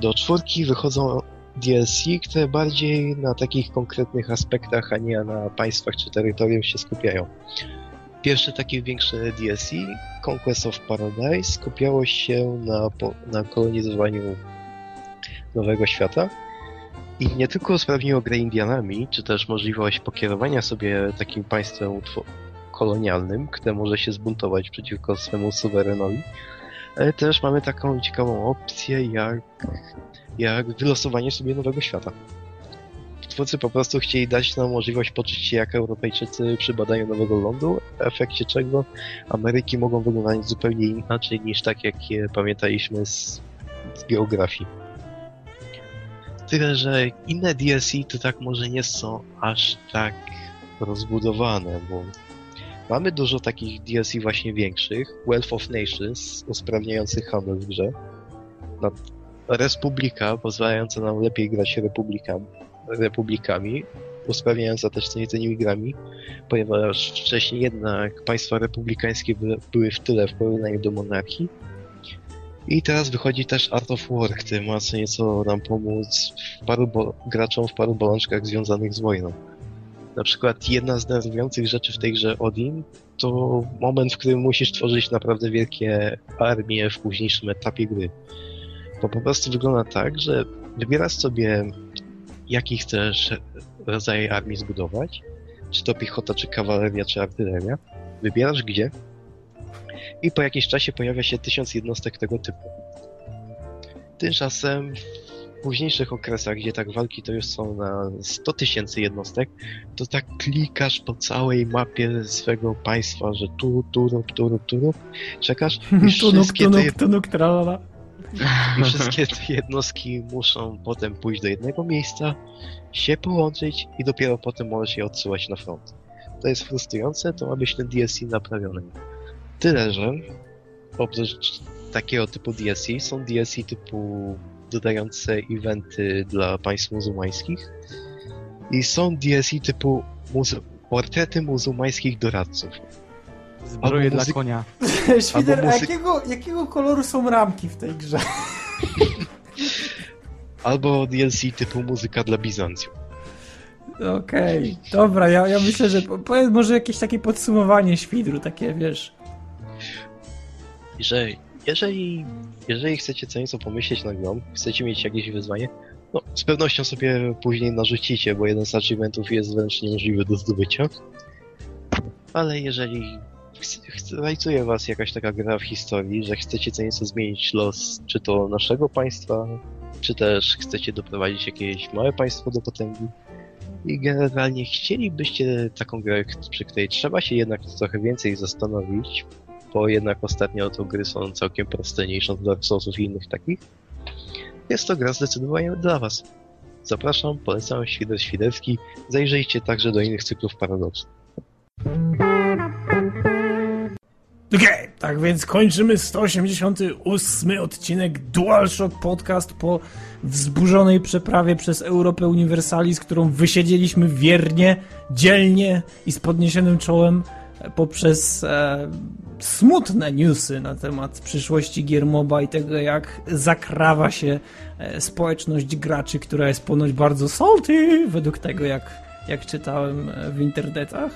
Do czwórki wychodzą DLC, które bardziej na takich konkretnych aspektach, a nie na państwach czy terytorium się skupiają. Pierwsze takie większe DLC, Conquest of Paradise, skupiało się na, na kolonizowaniu Nowego Świata i nie tylko usprawniło grę Indianami, czy też możliwość pokierowania sobie takim państwem kolonialnym, które może się zbuntować przeciwko swemu suwerenowi, ale też mamy taką ciekawą opcję jak jak wylosowanie sobie nowego świata. Twórcy po prostu chcieli dać nam możliwość poczuć się jak Europejczycy przy badaniu nowego lądu, w efekcie czego Ameryki mogą wyglądać zupełnie inaczej niż tak, jak je pamiętaliśmy z, z geografii. Tyle, że inne DLC to tak może nie są aż tak rozbudowane, bo mamy dużo takich DLC właśnie większych, Wealth of Nations, usprawniających handel w grze, Republika, pozwalająca nam lepiej grać republikami, republikami usprawniająca też tymi grami, ponieważ wcześniej jednak państwa republikańskie by, były w tyle w porównaniu do monarchii. I teraz wychodzi też Art of War, który ma co nieco nam pomóc w paru graczom w paru bolączkach związanych z wojną. Na przykład jedna z nerwujących rzeczy w tej grze Odin to moment, w którym musisz tworzyć naprawdę wielkie armie w późniejszym etapie gry. Bo po prostu wygląda tak, że wybierasz sobie, jaki chcesz rodzaj armii zbudować, czy to piechota, czy kawaleria, czy artyleria. Wybierasz gdzie i po jakimś czasie pojawia się tysiąc jednostek tego typu. Tymczasem w późniejszych okresach, gdzie tak walki to już są na 100 tysięcy jednostek, to tak klikasz po całej mapie swego państwa, że tu, tu, rób, tu, rób, tu, rób. czekasz *laughs* i wszystkie te tunuk, tunuk, tralala. *laughs* i wszystkie te jednostki muszą potem pójść do jednego miejsca, się połączyć i dopiero potem możesz je odsyłać na front. To jest frustrujące, to ma być ten DLC naprawiony. Tyle, że oprócz takiego typu DLC są DLC typu dodające eventy dla państw muzułmańskich i są DLC typu muzu- portrety muzułmańskich doradców. Zbroje dla konia. *laughs* Świder, jakiego, jakiego koloru są ramki w tej grze? *laughs* Albo DLC typu muzyka dla Bizancjum. Okej, dobra, ja, ja myślę, że po- powiedz może jakieś takie podsumowanie Świdru, takie wiesz. Że jeżeli, jeżeli chcecie co nieco pomyśleć nad grą, chcecie mieć jakieś wyzwanie, no z pewnością sobie później narzucicie, bo jeden z achievementów jest wręcz niemożliwy do zdobycia. Ale jeżeli rajcuje was jakaś taka gra w historii, że chcecie co nieco zmienić los, czy to naszego państwa, czy też chcecie doprowadzić jakieś małe państwo do potęgi, i generalnie chcielibyście taką grę, przy której trzeba się jednak trochę więcej zastanowić, bo jednak ostatnio to gry są całkiem proste, nie licząc Dark Soulsów i innych takich. Jest to gra zdecydowanie dla Was. Zapraszam, polecam Świder Świderski. Zajrzyjcie także do innych cyklów Paradoksu. Okej, tak więc kończymy 188 odcinek DualShock Podcast po wzburzonej przeprawie przez Europę Universalis, którą wysiedzieliśmy wiernie, dzielnie i z podniesionym czołem poprzez e, smutne newsy na temat przyszłości gier MOBA i tego, jak zakrawa się e, społeczność graczy, która jest ponoć bardzo salty, według tego, jak, jak czytałem e, w internetach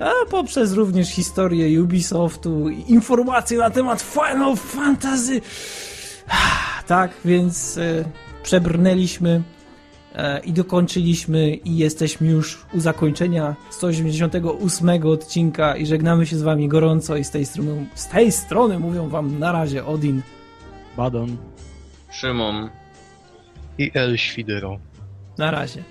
a poprzez również historię Ubisoftu, i informacje na temat Final Fantasy. Tak, więc e, przebrnęliśmy i dokończyliśmy i jesteśmy już u zakończenia 188 odcinka i żegnamy się z wami gorąco i z tej strony, z tej strony mówią wam na razie Odin. Badon. Szymon. i El Świdero. Na razie.